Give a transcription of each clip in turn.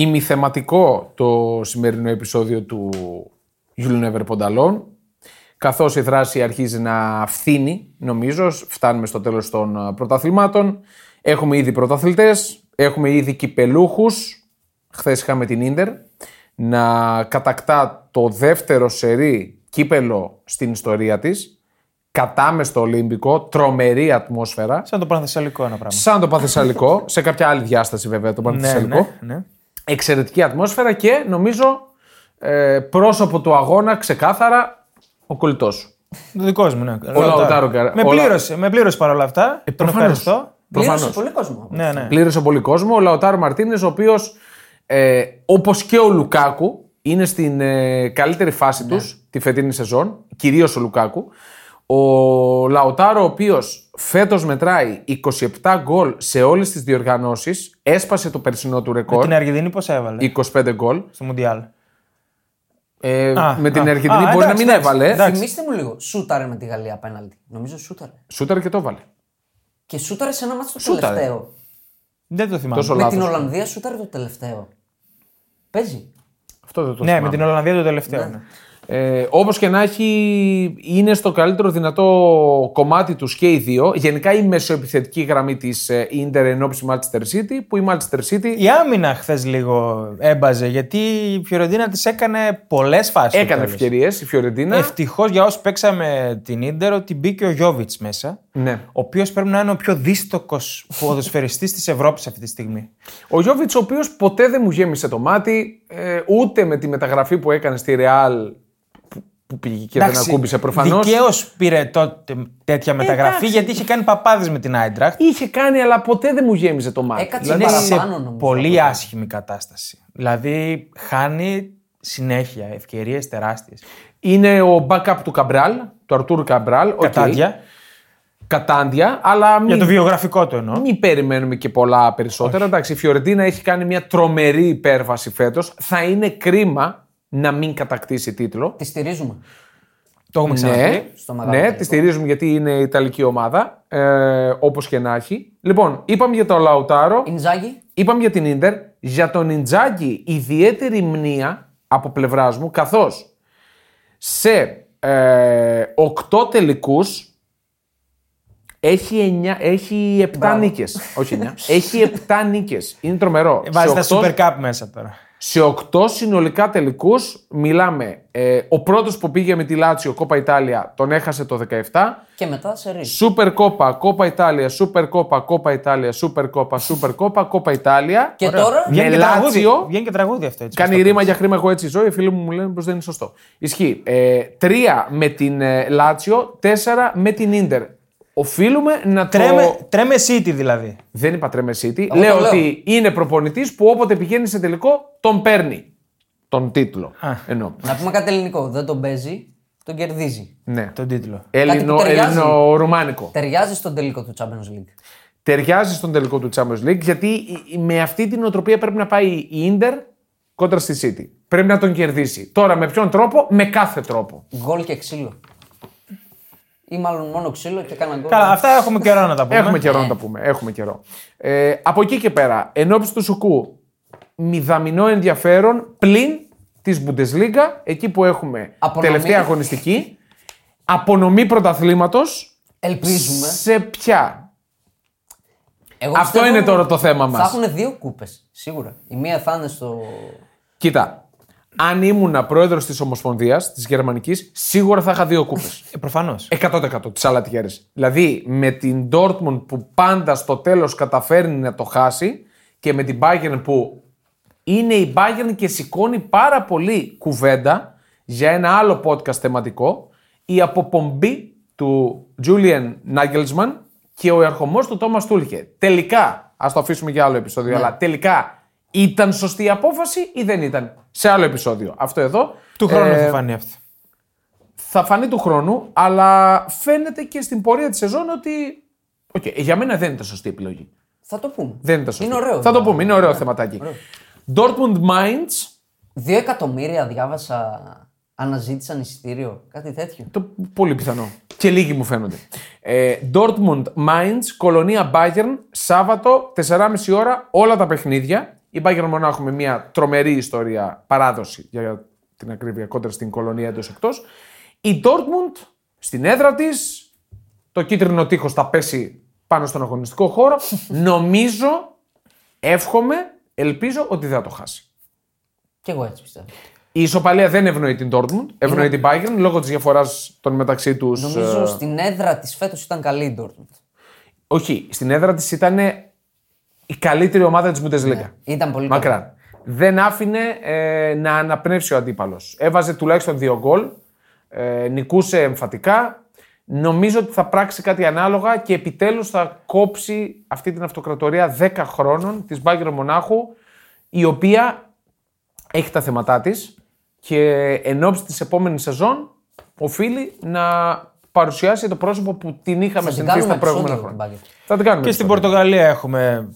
ημιθεματικό το σημερινό επεισόδιο του You'll Never Pondalon. Καθώς η δράση αρχίζει να φθήνει, νομίζω, φτάνουμε στο τέλος των ε, πρωταθλημάτων. Έχουμε ήδη πρωταθλητές, έχουμε ήδη κυπελούχους. Χθες είχαμε την Ίντερ να κατακτά το δεύτερο σερί κύπελο στην ιστορία της. Κατάμε στο Ολύμπικο, τρομερή ατμόσφαιρα. Σαν το Πανθεσσαλικό ένα πράγμα. Σαν το Πανθεσσαλικό, σε κάποια άλλη διάσταση βέβαια το Πανθεσσαλικό. ναι, ναι. Εξαιρετική ατμόσφαιρα και νομίζω ε, πρόσωπο του αγώνα ξεκάθαρα ο κολλητός σου. Το δικός μου, ναι. Ο Λαουτάρο Καρ- Με ο Λα- πλήρωσε, με πλήρωσε παρόλα αυτά. Τον προφανώς. ευχαριστώ. Πλήρωσε Προφανώς. πολύ κόσμο. Ναι, ναι. Πλήρωσε πολύ κόσμο. Ο Λαουτάρο Μαρτίνες, ο οποίος ε, όπως και ο Λουκάκου είναι στην ε, καλύτερη φάση Ναι. τους τη φετινή σεζόν, κυρίως ο Λουκάκου. Ο Λαουτάρο, ο οποίος φέτος μετράει 27 γκολ σε όλες τις διοργανώσεις, έσπασε το περσινό του ρεκόρ. Την Αργεντινή πώς έβαλε; 25 γκολ. στο Μουντιάλ. Ε, Α, με την α, Αργεντινή α, μπορεί εντάξει, να μην εντάξει, έβαλε. εντάξει. Θυμήστε μου λίγο. Σούταρε με τη Γαλλία απέναντι. Νομίζω σούταρε. Σούτερ και το έβαλε. Και σούταρε σε ένα μάτι το Σούταρε. τελευταίο. Δεν το θυμάμαι. Τόσο Με λάθος. την Ολλανδία σούταρε το τελευταίο. Παίζει. Αυτό δεν το Ναι, θυμάμαι. με την Ολλανδία το τελευταίο. ναι. Ε, Όπως και να έχει, είναι στο καλύτερο δυνατό κομμάτι τους και οι δύο. Γενικά η μεσοεπιθετική γραμμή της Ιντερ ενώπιση Manchester City, που η Manchester City Η άμυνα χθες λίγο έμπαζε γιατί η Φιωρεντίνα της έκανε πολλές φάσεις. έκανε ευκαιρίες, η Φιωρεντίνα. Ευτυχώς για όσους παίξαμε την ντερ ότι μπήκε ο Γιώβιτ μέσα. Ναι. Ο οποίος πρέπει να είναι ο πιο δύστοκο ποδοσφαιριστής της Ευρώπης αυτή τη στιγμή. Ο Γιώβιτ, ο οποίος ποτέ δεν μου γέμισε το μάτι, ε, ούτε με τη μεταγραφή που έκανε στη Real που, που πήγε και δεν ακούμπησε προφανώς. Δικαίως πήρε τότε τέτοια μεταγραφή γιατί είχε κάνει παπάδες με την Άιντραχτ. Είχε κάνει, αλλά ποτέ δεν μου γέμισε το μάτι. Έκατσε Είναι σε παραπάνω νομίζω. πολύ άσχημη κατάσταση. Δηλαδή χάνει συνέχεια ευκαιρίες τεράστιες. Είναι ο backup του Καμπράλ, του Αρτούρ Καμπράλ. οκ. Κατάντια. Κατάντια, αλλά μην, Για το βιογραφικό του εννοώ. μην περιμένουμε και πολλά περισσότερα. Εντάξει, η Φιωρεντίνα έχει κάνει μια τρομερή υπέρβαση φέτος. Θα είναι κρίμα να μην κατακτήσει τίτλο. Τη στηρίζουμε. Το έχουμε Ναι, ξαναπεί. στο μεγάλο ναι τελικό. τη στηρίζουμε γιατί είναι Ιταλική ομάδα. Ε, Όπως και να έχει. Λοιπόν, είπαμε για το Λαουτάρο, Ινζάγι. είπαμε για την Ίντερ. Για τον Ιντζάκη, ιδιαίτερη μνήα από πλευράς μου, καθώς σε ε, 8 τελικούς έχει, 9, έχει 7 Μπράβο. νίκες. Όχι 9. έχει 7 νίκες. Είναι τρομερό. Βάζει τα σε, 8, Super Cup μέσα τώρα. Σε 8 συνολικά τελικούς μιλάμε. Ε, ο πρώτος που πήγε με τη Λάτσιο, Κόπα Ιτάλια, τον έχασε το 17. Και μετά σε ρί. Σούπερ Κόπα, Κόπα Ιτάλια, Σούπερ Κόπα, Κόπα Ιτάλια, Σούπερ Κόπα, Σούπερ Κόπα, Κόπα Ιτάλια. Και τώρα. Βγαίνει και, Λάτσιο. τραγούδι, βγαίνει και τραγούδι αυτό έτσι. Κάνει ρήμα για χρήμα εγώ έτσι ζω. Οι φίλοι μου μου λένε πως δεν είναι σωστό. Ισχύει. Ε, τρία με την ε, Λάτσιο, τέσσερα με την Ίντερ. Οφείλουμε να το. Τρέμε, τρέμε City δηλαδή. Δεν είπα τρέμε City. το Λέω λέω. ότι είναι προπονητής που όποτε πηγαίνει σε τελικό τον παίρνει. Τον τίτλο. Α. Εννοώ. Να πούμε κάτι ελληνικό. Δεν τον παίζει, τον κερδίζει. Ναι. Τον τίτλο. Έλληνο, που ταιριάζει. Έλληνο-ρουμάνικο. Ταιριάζει στον τελικό του Champions League. Ταιριάζει στον τελικό του Champions League γιατί η- η- με αυτή την οτροπία πρέπει να πάει η Ίντερ κόντρα στη City. Πρέπει να τον κερδίσει. Τώρα με ποιον τρόπο, με κάθε τρόπο. Γκολ και ξύλο. Ή μάλλον μόνο ξύλο και κάνα γκολ. Καλά, αυτά έχουμε καιρό να τα πούμε. Έχουμε καιρό να τα πούμε. Έχουμε καιρό. Ε, από εκεί και πέρα, ενώπιση του Σουκού, μηδαμινό ενδιαφέρον πλην της Bundesliga, εκεί που έχουμε Απονομή. τελευταία αγωνιστική, απονομή πρωταθλήματος. Ελπίζουμε. Σε ποια. Εγώ Αυτό πιστεύω είναι τώρα το θέμα μας. Θα έχουν δύο κούπες. Σίγουρα. Η μία θα είναι στο. Κοίτα, αν ήμουν πρόεδρος της Ομοσπονδίας της Γερμανικής, σίγουρα θα είχα δύο κούπες. Ε, Προφανώς. 100% τι αλατιέρε. Δηλαδή με την Dortmund που πάντα στο τέλος καταφέρνει να το χάσει και με την Bayern που είναι η Bayern και σηκώνει πάρα πολύ κουβέντα για ένα άλλο podcast θεματικό, η αποπομπή του Julian Nagelsmann και ο ερχομός του Thomas Tuchel. Τελικά, ας το αφήσουμε για άλλο επεισόδιο, αλλά τελικά ήταν σωστή η απόφαση ή δεν ήταν. Σε άλλο επεισόδιο. Αυτό εδώ. Του χρόνου ε, θα φανεί αυτό. θα φανεί του χρόνου, αλλά φαίνεται και στην πορεία της σεζόν ότι. Οκ, για μένα δεν ήταν σωστή επιλογή. Θα το πούμε. Δεν ήταν σωστή. Είναι ωραίο. Θα το δηλαδή. πούμε, είναι ωραίο θεματάκι. Dortmund Mainz, Δύο εκατομμύρια διάβασα αναζήτησαν εισιτήριο. Κάτι τέτοιο. το πολύ πιθανό. Και λίγοι μου φαίνονται. Ε, Dortmund Mainz, κολονία Bayern, Σάββατο, 4,5 ώρα, όλα τα παιχνίδια. Η Bayern Μονάχου με μια τρομερή ιστορία, παράδοση για την ακρίβεια κόντρα στην κολονία εντός εκτός. Η Dortmund στην έδρα της, το κίτρινο τείχος θα πέσει πάνω στον αγωνιστικό χώρο. Νομίζω, εύχομαι, ελπίζω ότι δεν θα το χάσει. Κι εγώ έτσι πιστεύω. Η ισοπαλία δεν ευνοεί την Dortmund, ευνοεί την Bayern λόγω της διαφοράς των μεταξύ τους. Νομίζω στην έδρα της φέτος ήταν καλή η Dortmund. Όχι, στην έδρα της ήταν η καλύτερη ομάδα της Bundesliga. Ήταν πολύ καλή. Μακράν. Δεν άφηνε ε, να αναπνεύσει ο αντίπαλος. Έβαζε τουλάχιστον δύο γκολ. Ε, νικούσε εμφατικά. Νομίζω ότι θα πράξει κάτι ανάλογα και επιτέλους θα κόψει αυτή την αυτοκρατορία 10 χρόνων της Bayern Μονάχου, η οποία έχει τα θέματά της και εν ώψη της επόμενης σεζόν οφείλει να παρουσιάσει το πρόσωπο που την είχαμε Θα την συνηθίσει τα κάνουμε προηγούμενα επεισόδιο χρόνια. την Bayern. Θα την κάνουμε. Και στην επεισόδιο. Πορτογαλία έχουμε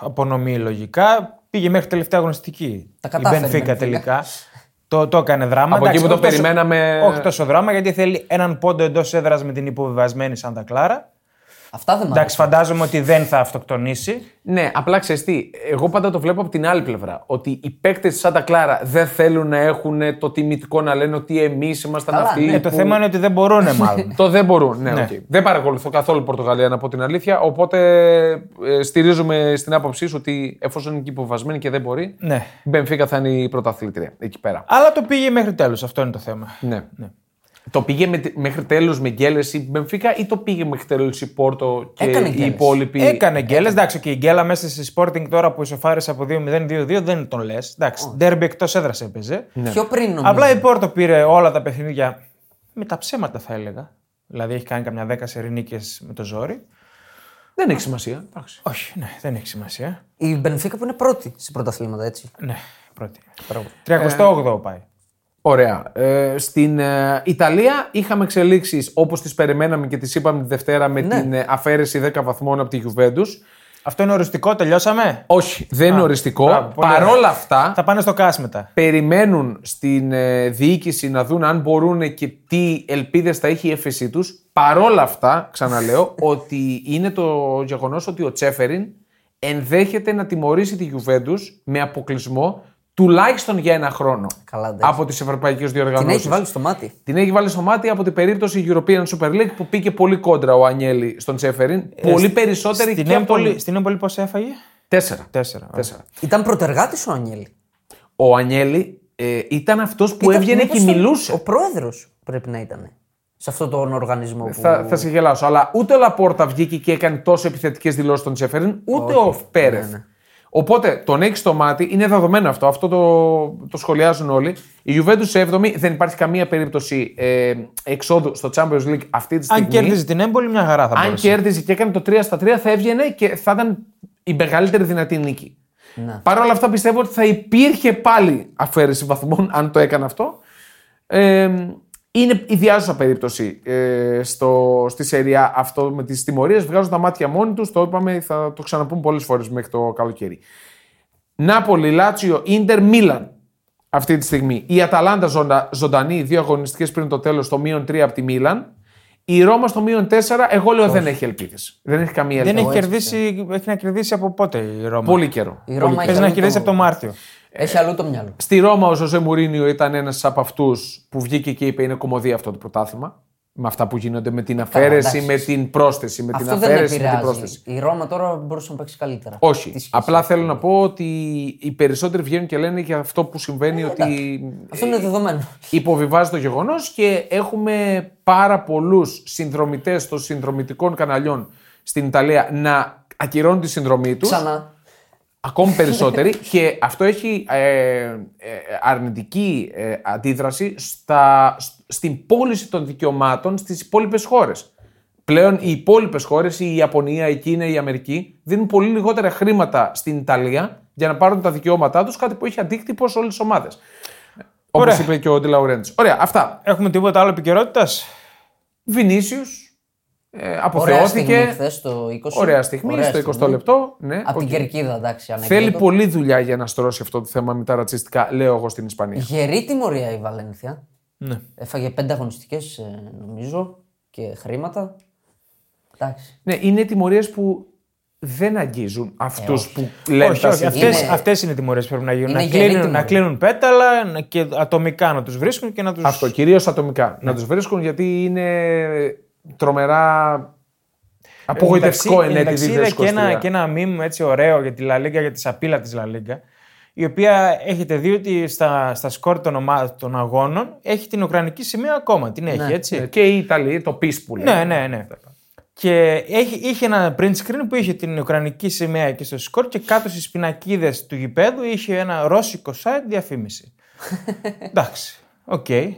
απονομή λογικά. Πήγε μέχρι τελευταία αγωνιστική. Τα η κατάφερε η Μπενφίκα Benfica. τελικά. Το, το έκανε δράμα. Από εκεί που το όχι τόσο- περιμέναμε- Όχι τόσο δράμα γιατί θέλει έναν πόντο εντός έδρας με την υποβιβασμένη Σάντα Κλάρα. Αυτά δεν μ' Εντάξει, άρεσαν. φαντάζομαι ότι δεν θα αυτοκτονήσει. Ναι, απλά ξέρεις τι. Εγώ πάντα το βλέπω από την άλλη πλευρά. Ότι οι παίκτες τη Σάντα Κλάρα δεν θέλουν να έχουν το τιμητικό να λένε ότι εμείς ήμασταν Καλά, αυτοί. ναι, Ε, το που- θέμα είναι ότι δεν μπορούν μάλλον. Το δεν μπορούν. Ναι, Ναι. οκ. Δεν παρακολουθώ καθόλου Πορτογαλία να πω την αλήθεια. Οπότε ε, στηρίζομαι στην άποψή σου ότι εφόσον είναι και υποβαθμισμένη και δεν μπορεί, ναι. η Μπενφίκα θα είναι η πρωταθλήτρια εκεί πέρα. Αλλά το πήγε μέχρι τέλους. Αυτό είναι το θέμα. Ναι. Το πήγε με, μέχρι τέλου με γκέλε η Μπενφίκα ή το πήγε μέχρι τέλου η Πόρτο και Έκανε οι γκέλες. υπόλοιποι; Έκανε γκέλες. Εντάξει, και η γκέλα μέσα στη Sporting τώρα που ισοφάρισε από 2-0-2-2 δεν τον λες. Εντάξει, ντέρμπι εκτός έδρας έπαιζε. Πιο πριν νομίζω. Απλά η Πόρτο πήρε όλα τα παιχνίδια με τα ψέματα, θα έλεγα. Δηλαδή έχει κάνει καμιά δέκα σερινίκε με το ζόρι. Δεν έχει σημασία. Εντάξει. Όχι, ναι, δεν έχει σημασία. Η Μπενφίκα που είναι πρώτη σε πρωταθλήματα, έτσι. Ναι, πρώτη. Μπράβο. 38 πάει. Ωραία. Ε, στην ε, Ιταλία είχαμε εξελίξεις όπως τις περιμέναμε και τις είπαμε τη Δευτέρα με Ναι. την ε, αφαίρεση 10 βαθμών από τη Juventus. Αυτό είναι οριστικό, τελειώσαμε; Όχι, δεν είναι οριστικό. μπράβο, πολύ Παρόλα ωραία. αυτά, Θα πάνε στο ΚΑΣ μετά. περιμένουν στην ε, διοίκηση να δουν αν μπορούν και τι ελπίδες θα έχει η έφεσή τους. Παρόλα αυτά, ξαναλέω, ότι είναι το γεγονός ότι ο Τσέφεριν ενδέχεται να τιμωρήσει τη Juventus με αποκλεισμό τουλάχιστον για ένα χρόνο Καλά, εντάξει. από τις ευρωπαϊκές Την διοργανώσει. έχει βάλει στο μάτι. Την έχει βάλει στο μάτι από την περίπτωση European Super League που πήγε πολύ κόντρα ο Ανιέλη στον Τσέφεριν. πολύ περισσότερη Στην και από τον... Έμπολη, στην Έμπολη πώς έφαγε; Τέσσερα. Τέσσερα. Τέσσερα. Ήταν πρωτεργάτης ο Ανιέλη. Ο Ανιέλη ε, ήταν αυτός που Ήταν- έβγαινε μήπως και ήταν μιλούσε. Ο πρόεδρος πρέπει να ήταν. Σε αυτόν τον οργανισμό που. Θα, θα σε γελάσω. Αλλά ούτε ο Λαπόρτα βγήκε και έκανε τόσο επιθετικές δηλώσεις στον Τσέφεριν, ούτε ο Πέρεθ. Ναι, Οπότε τον έχεις στο μάτι, είναι δεδομένο αυτό. Αυτό το, το σχολιάζουν όλοι. Η Juventus 7η δεν υπάρχει καμία περίπτωση ε, εξόδου στο Champions League αυτή τη στιγμή. Αν κέρδιζε την Έμπολη, μια χαρά θα Αν μπορούσε. κέρδιζε και έκανε το 3 στα 3, θα έβγαινε και θα ήταν η μεγαλύτερη δυνατή νίκη. Ναι. Παρ' όλα αυτά πιστεύω ότι θα υπήρχε πάλι αφαίρεση βαθμών αν το έκανε αυτό. Ε, είναι ιδιάζουσα περίπτωση ε, στο, στη σερία αυτό με τις τιμωρίες. Βγάζουν τα μάτια μόνοι τους, το είπαμε, θα το ξαναπούμε πολλές φορές μέχρι το καλοκαίρι. Νάπολη, Λάτσιο, Ίντερ, Μίλαν αυτή τη στιγμή. Η Αταλάντα ζωντα, ζωντανή, δύο αγωνιστικές πριν το τέλος, στο μείον 3 από τη Μίλαν. Η Ρώμα στο μείον 4, εγώ λέω δεν έχει ελπίδες. Δεν έχει καμία Δεν ελπίδα. έχει κερδίσει, έχει να κερδίσει από πότε η Ρώμα; Πολύ καιρό. Η Ρώμα Παίζει έχει να αλλού κερδίσει το- από τον Μάρτιο. Έχει αλλού το μυαλό. Στη Ρώμα ο Ζωζέ Μουρίνιο ήταν ένας από αυτούς που βγήκε και είπε: Είναι κομμωδία αυτό το πρωτάθλημα. Με αυτά που γίνονται με την αφαίρεση, εντάξει. με την πρόσθεση. Με την Αυτό δεν αφαίρεση, με την επηρεάζει. πρόσθεση. Η Ρώμα τώρα μπορούσε να παίξει καλύτερα. Όχι. Τι σχέση Απλά έχει. θέλω να πω ότι οι περισσότεροι βγαίνουν και λένε για αυτό που συμβαίνει ότι Αυτό είναι δεδομένο. υποβιβάζει το γεγονός και έχουμε πάρα πολλούς συνδρομητές των συνδρομητικών καναλιών στην Ιταλία να ακυρώνουν τη συνδρομή τους. Ξανά. Ακόμη περισσότερη και αυτό έχει ε, ε, αρνητική ε, αντίδραση στα, στην πώληση των δικαιωμάτων στις υπόλοιπες χώρες. Πλέον οι υπόλοιπες χώρες, η Ιαπωνία, η Κίνα, η Αμερική, δίνουν πολύ λιγότερα χρήματα στην Ιταλία για να πάρουν τα δικαιώματά τους, κάτι που έχει αντίκτυπο σε όλες τις ομάδες. Όπως Ωραία. είπε και ο Ντε Λαουρέντις. Ωραία, αυτά. Έχουμε τίποτα άλλο επικαιρότητας; Βινίσιους, ε, Ωραία αποθεώθηκε. στιγμή χθες το 20. Ωραία στιγμή, Ωραία στο 20 στιγμή. λεπτό. Ναι, Από την οκ. κερκίδα, εντάξει. Θέλει ανέκδοτο. πολλή δουλειά για να στρώσει αυτό το θέμα με τα ρατσιστικά, λέω εγώ στην Ισπανία. Γερή τιμωρία η Βαλένθια. Ναι. Έφαγε πέντε αγωνιστικές, νομίζω, και χρήματα. Εντάξει. Ναι, είναι τιμωρίες που δεν αγγίζουν αυτούς που λένε όχι, τα όχι. συνθήματα. Αυτές, Είναι- αυτές είναι οι τιμωρίες που πρέπει να γίνουν. Είναι Να γερή κλείνουν, τιμωρία. να κλείνουν πέταλα να- και ατομικά να τους βρίσκουν και να τους... Αυτό, κυρίως ατομικά. Ναι. Να τους βρίσκουν γιατί είναι τρομερά απογοητευτικό εν έτη Εντάξει, είδα και ένα, 2023. και ένα meme έτσι ωραίο για τη La Liga, για τη σαπίλα της La Liga, η οποία έχετε δει ότι στα, στα σκορ των, ομα- των αγώνων έχει την Ουκρανική σημαία ακόμα. Την έχει, Ναι. έτσι. Ε, Και οι Ιταλοί, το peace που λένε. Ναι, ναι, ναι. Και έχει, είχε ένα print screen που είχε την Ουκρανική σημαία εκεί στο σκορ και κάτω στις πινακίδες του γηπέδου είχε ένα ρώσικο site διαφήμιση. Εντάξει. Οκ. Ε, Ε,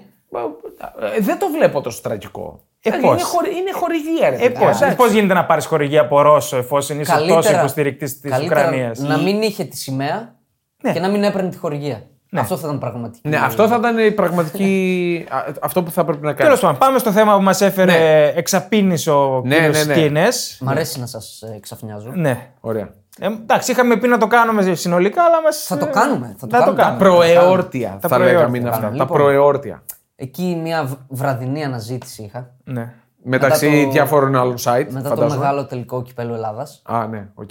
Δεν το βλέπω τόσο τραγικό. Ε, Δηλαδή, πώς; είναι, χορη, είναι χορηγία, ρε. Ε, παιδιά. πώς, πώς γίνεται να πάρεις χορηγία από Ρώσο εφόσον είσαι τόσο υποστηρικτής της καλύτερα Ουκρανίας; να μην είχε τη σημαία Ναι. και να μην έπαιρνε τη χορηγία. Αυτό θα ήταν πραγματική. Ναι, αυτό θα ήταν η πραγματική. α, αυτό που θα πρέπει να κάνεις. Τέλο πάντων, πάμε στο θέμα που μας έφερε εξαπίνης ο Ναι, κύριος ναι, ναι. Σκίνες. Μ' αρέσει να σας εξαφνιάζω. Ναι. Ωραία. Ε, εντάξει, είχαμε πει να το κάνουμε συνολικά, αλλά μας. Θα το κάνουμε. Θα το Να το κάνουμε. κάνουμε. Προεόρτια Τα θα προεόρτια. λέγαμε είναι αυτά. Κάνουμε. Τα Λοιπόν. προεόρτια. Εκεί μια β- βραδινή αναζήτηση είχα. Ναι. Μεταξύ Μετά το- διάφορων άλλων site. Μετά το φαντάζομαι. μεγάλο τελικό κυπέλο Ελλάδας. Α, ναι, οκ.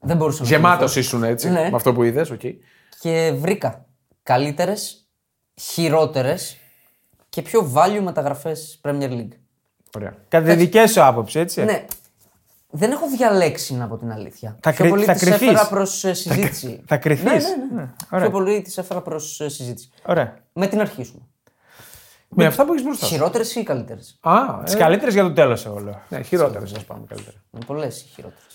Δεν μπορούσα να Γεμάτος κοιμηθώ. ήσουν έτσι. Ναι. Με αυτό που είδες, οκ. Και βρήκα καλύτερες, χειρότερες και πιο value μεταγραφές Premier League. Ωραία. Κατά τη δική σου άποψη, έτσι. Ναι. Δεν έχω διαλέξει να πω την αλήθεια. Θα Πιο κρι- πολύ θα τις κριθείς. έφερα προς συζήτηση. Θα κριθείς. Ναι, ναι, ναι. Ναι, ωραία. Πιο πολύ τις έφερα προς συζήτηση. Ωραία. Με την αρχή σου. Με αυτά που έχεις μπροστά. σου. Χειρότερες ή καλύτερες; Α, Τις ε, καλύτερες για το τέλος, εγώ λέω. ναι, χειρότερες, α πάμε καλύτερα. Είναι πολλές οι χειρότερες.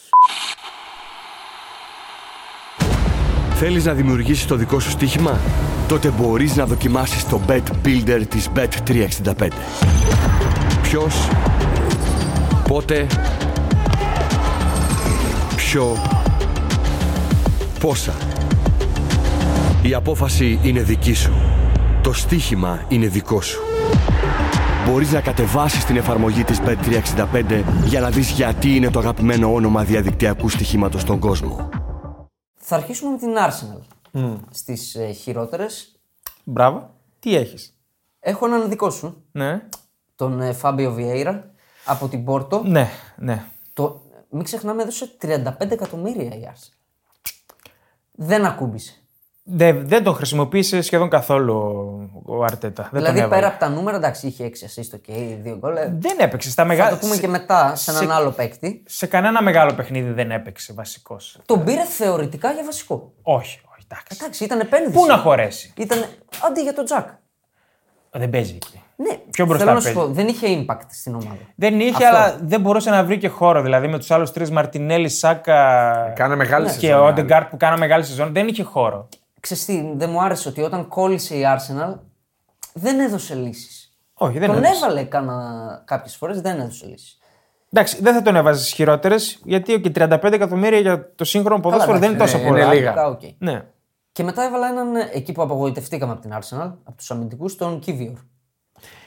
Θέλεις να δημιουργήσεις το δικό σου στοίχημα; Τότε μπορείς να δοκιμάσεις το Bet Builder της Bet365. Ποιος, πότε, ποιο, πόσα. Η απόφαση είναι δική σου. Το στοίχημα είναι δικό σου. Μπορείς να κατεβάσεις την εφαρμογή της Bet365 για να δεις γιατί είναι το αγαπημένο όνομα διαδικτυακού στοιχήματος στον κόσμο. Θα αρχίσουμε με την Arsenal. Στις ε, χειρότερες Μπράβο. Τι έχεις; έχω έναν δικό σου, Ναι. τον ε, Φάμπιο Βιέιρα από την Πόρτο. Ναι, ναι. Το, μην ξεχνάμε, έδωσε 35 εκατομμύρια η Arsenal. Δεν ακούμπησε. Δεν, δεν τον χρησιμοποίησε σχεδόν καθόλου ο, ο Αρτέτα. Δεν τον δηλαδή έβαλε. πέρα από τα νούμερα, εντάξει, είχε 6 assist, ok, 2 γκολ. ε, Δεν έπαιξε. Στα Θα μεγάλα... το πούμε σε, και μετά σε έναν σε- άλλο παίκτη. σε κανένα μεγάλο παιχνίδι δεν έπαιξε βασικός. Τον πήρε θεωρητικά για βασικό. Όχι, όχι, εντάξει. Εντάξει, ήταν επένδυση. Πού να χωρέσει; Ήταν αντί για τον Τζακ. Δεν παίζει εκεί. Ναι, Πιο μπροστά θέλω να σου παίζει. πω, δεν είχε impact στην ομάδα. Δεν είχε, Αυτό. αλλά δεν μπορούσε να βρει και χώρο. Δηλαδή με τους άλλους τρεις Μαρτινέλη, Σάκα Κάνε μεγάλη και σεζόν, ο ναι. Όντεγκαρτ που κάνα μεγάλη σεζόν, δεν είχε χώρο. Ξέρεις τι, δεν μου άρεσε ότι όταν κόλλησε η Arsenal δεν έδωσε λύσεις. Όχι, δεν Τον έδωσε. έβαλε κάνα... κάποιες φορές, δεν έδωσε λύσεις. Εντάξει, δεν θα τον έβαζες στις χειρότερες, γιατί και 35 εκατομμύρια για το σύγχρονο ποδόσφαιρο δεν είναι τόσο ναι, πολλά. είναι λίγα. οκ. Ναι. Και μετά έβαλα έναν ε, εκεί που απογοητευτήκαμε από την Arsenal, από τους αμυντικούς, τον Kivior.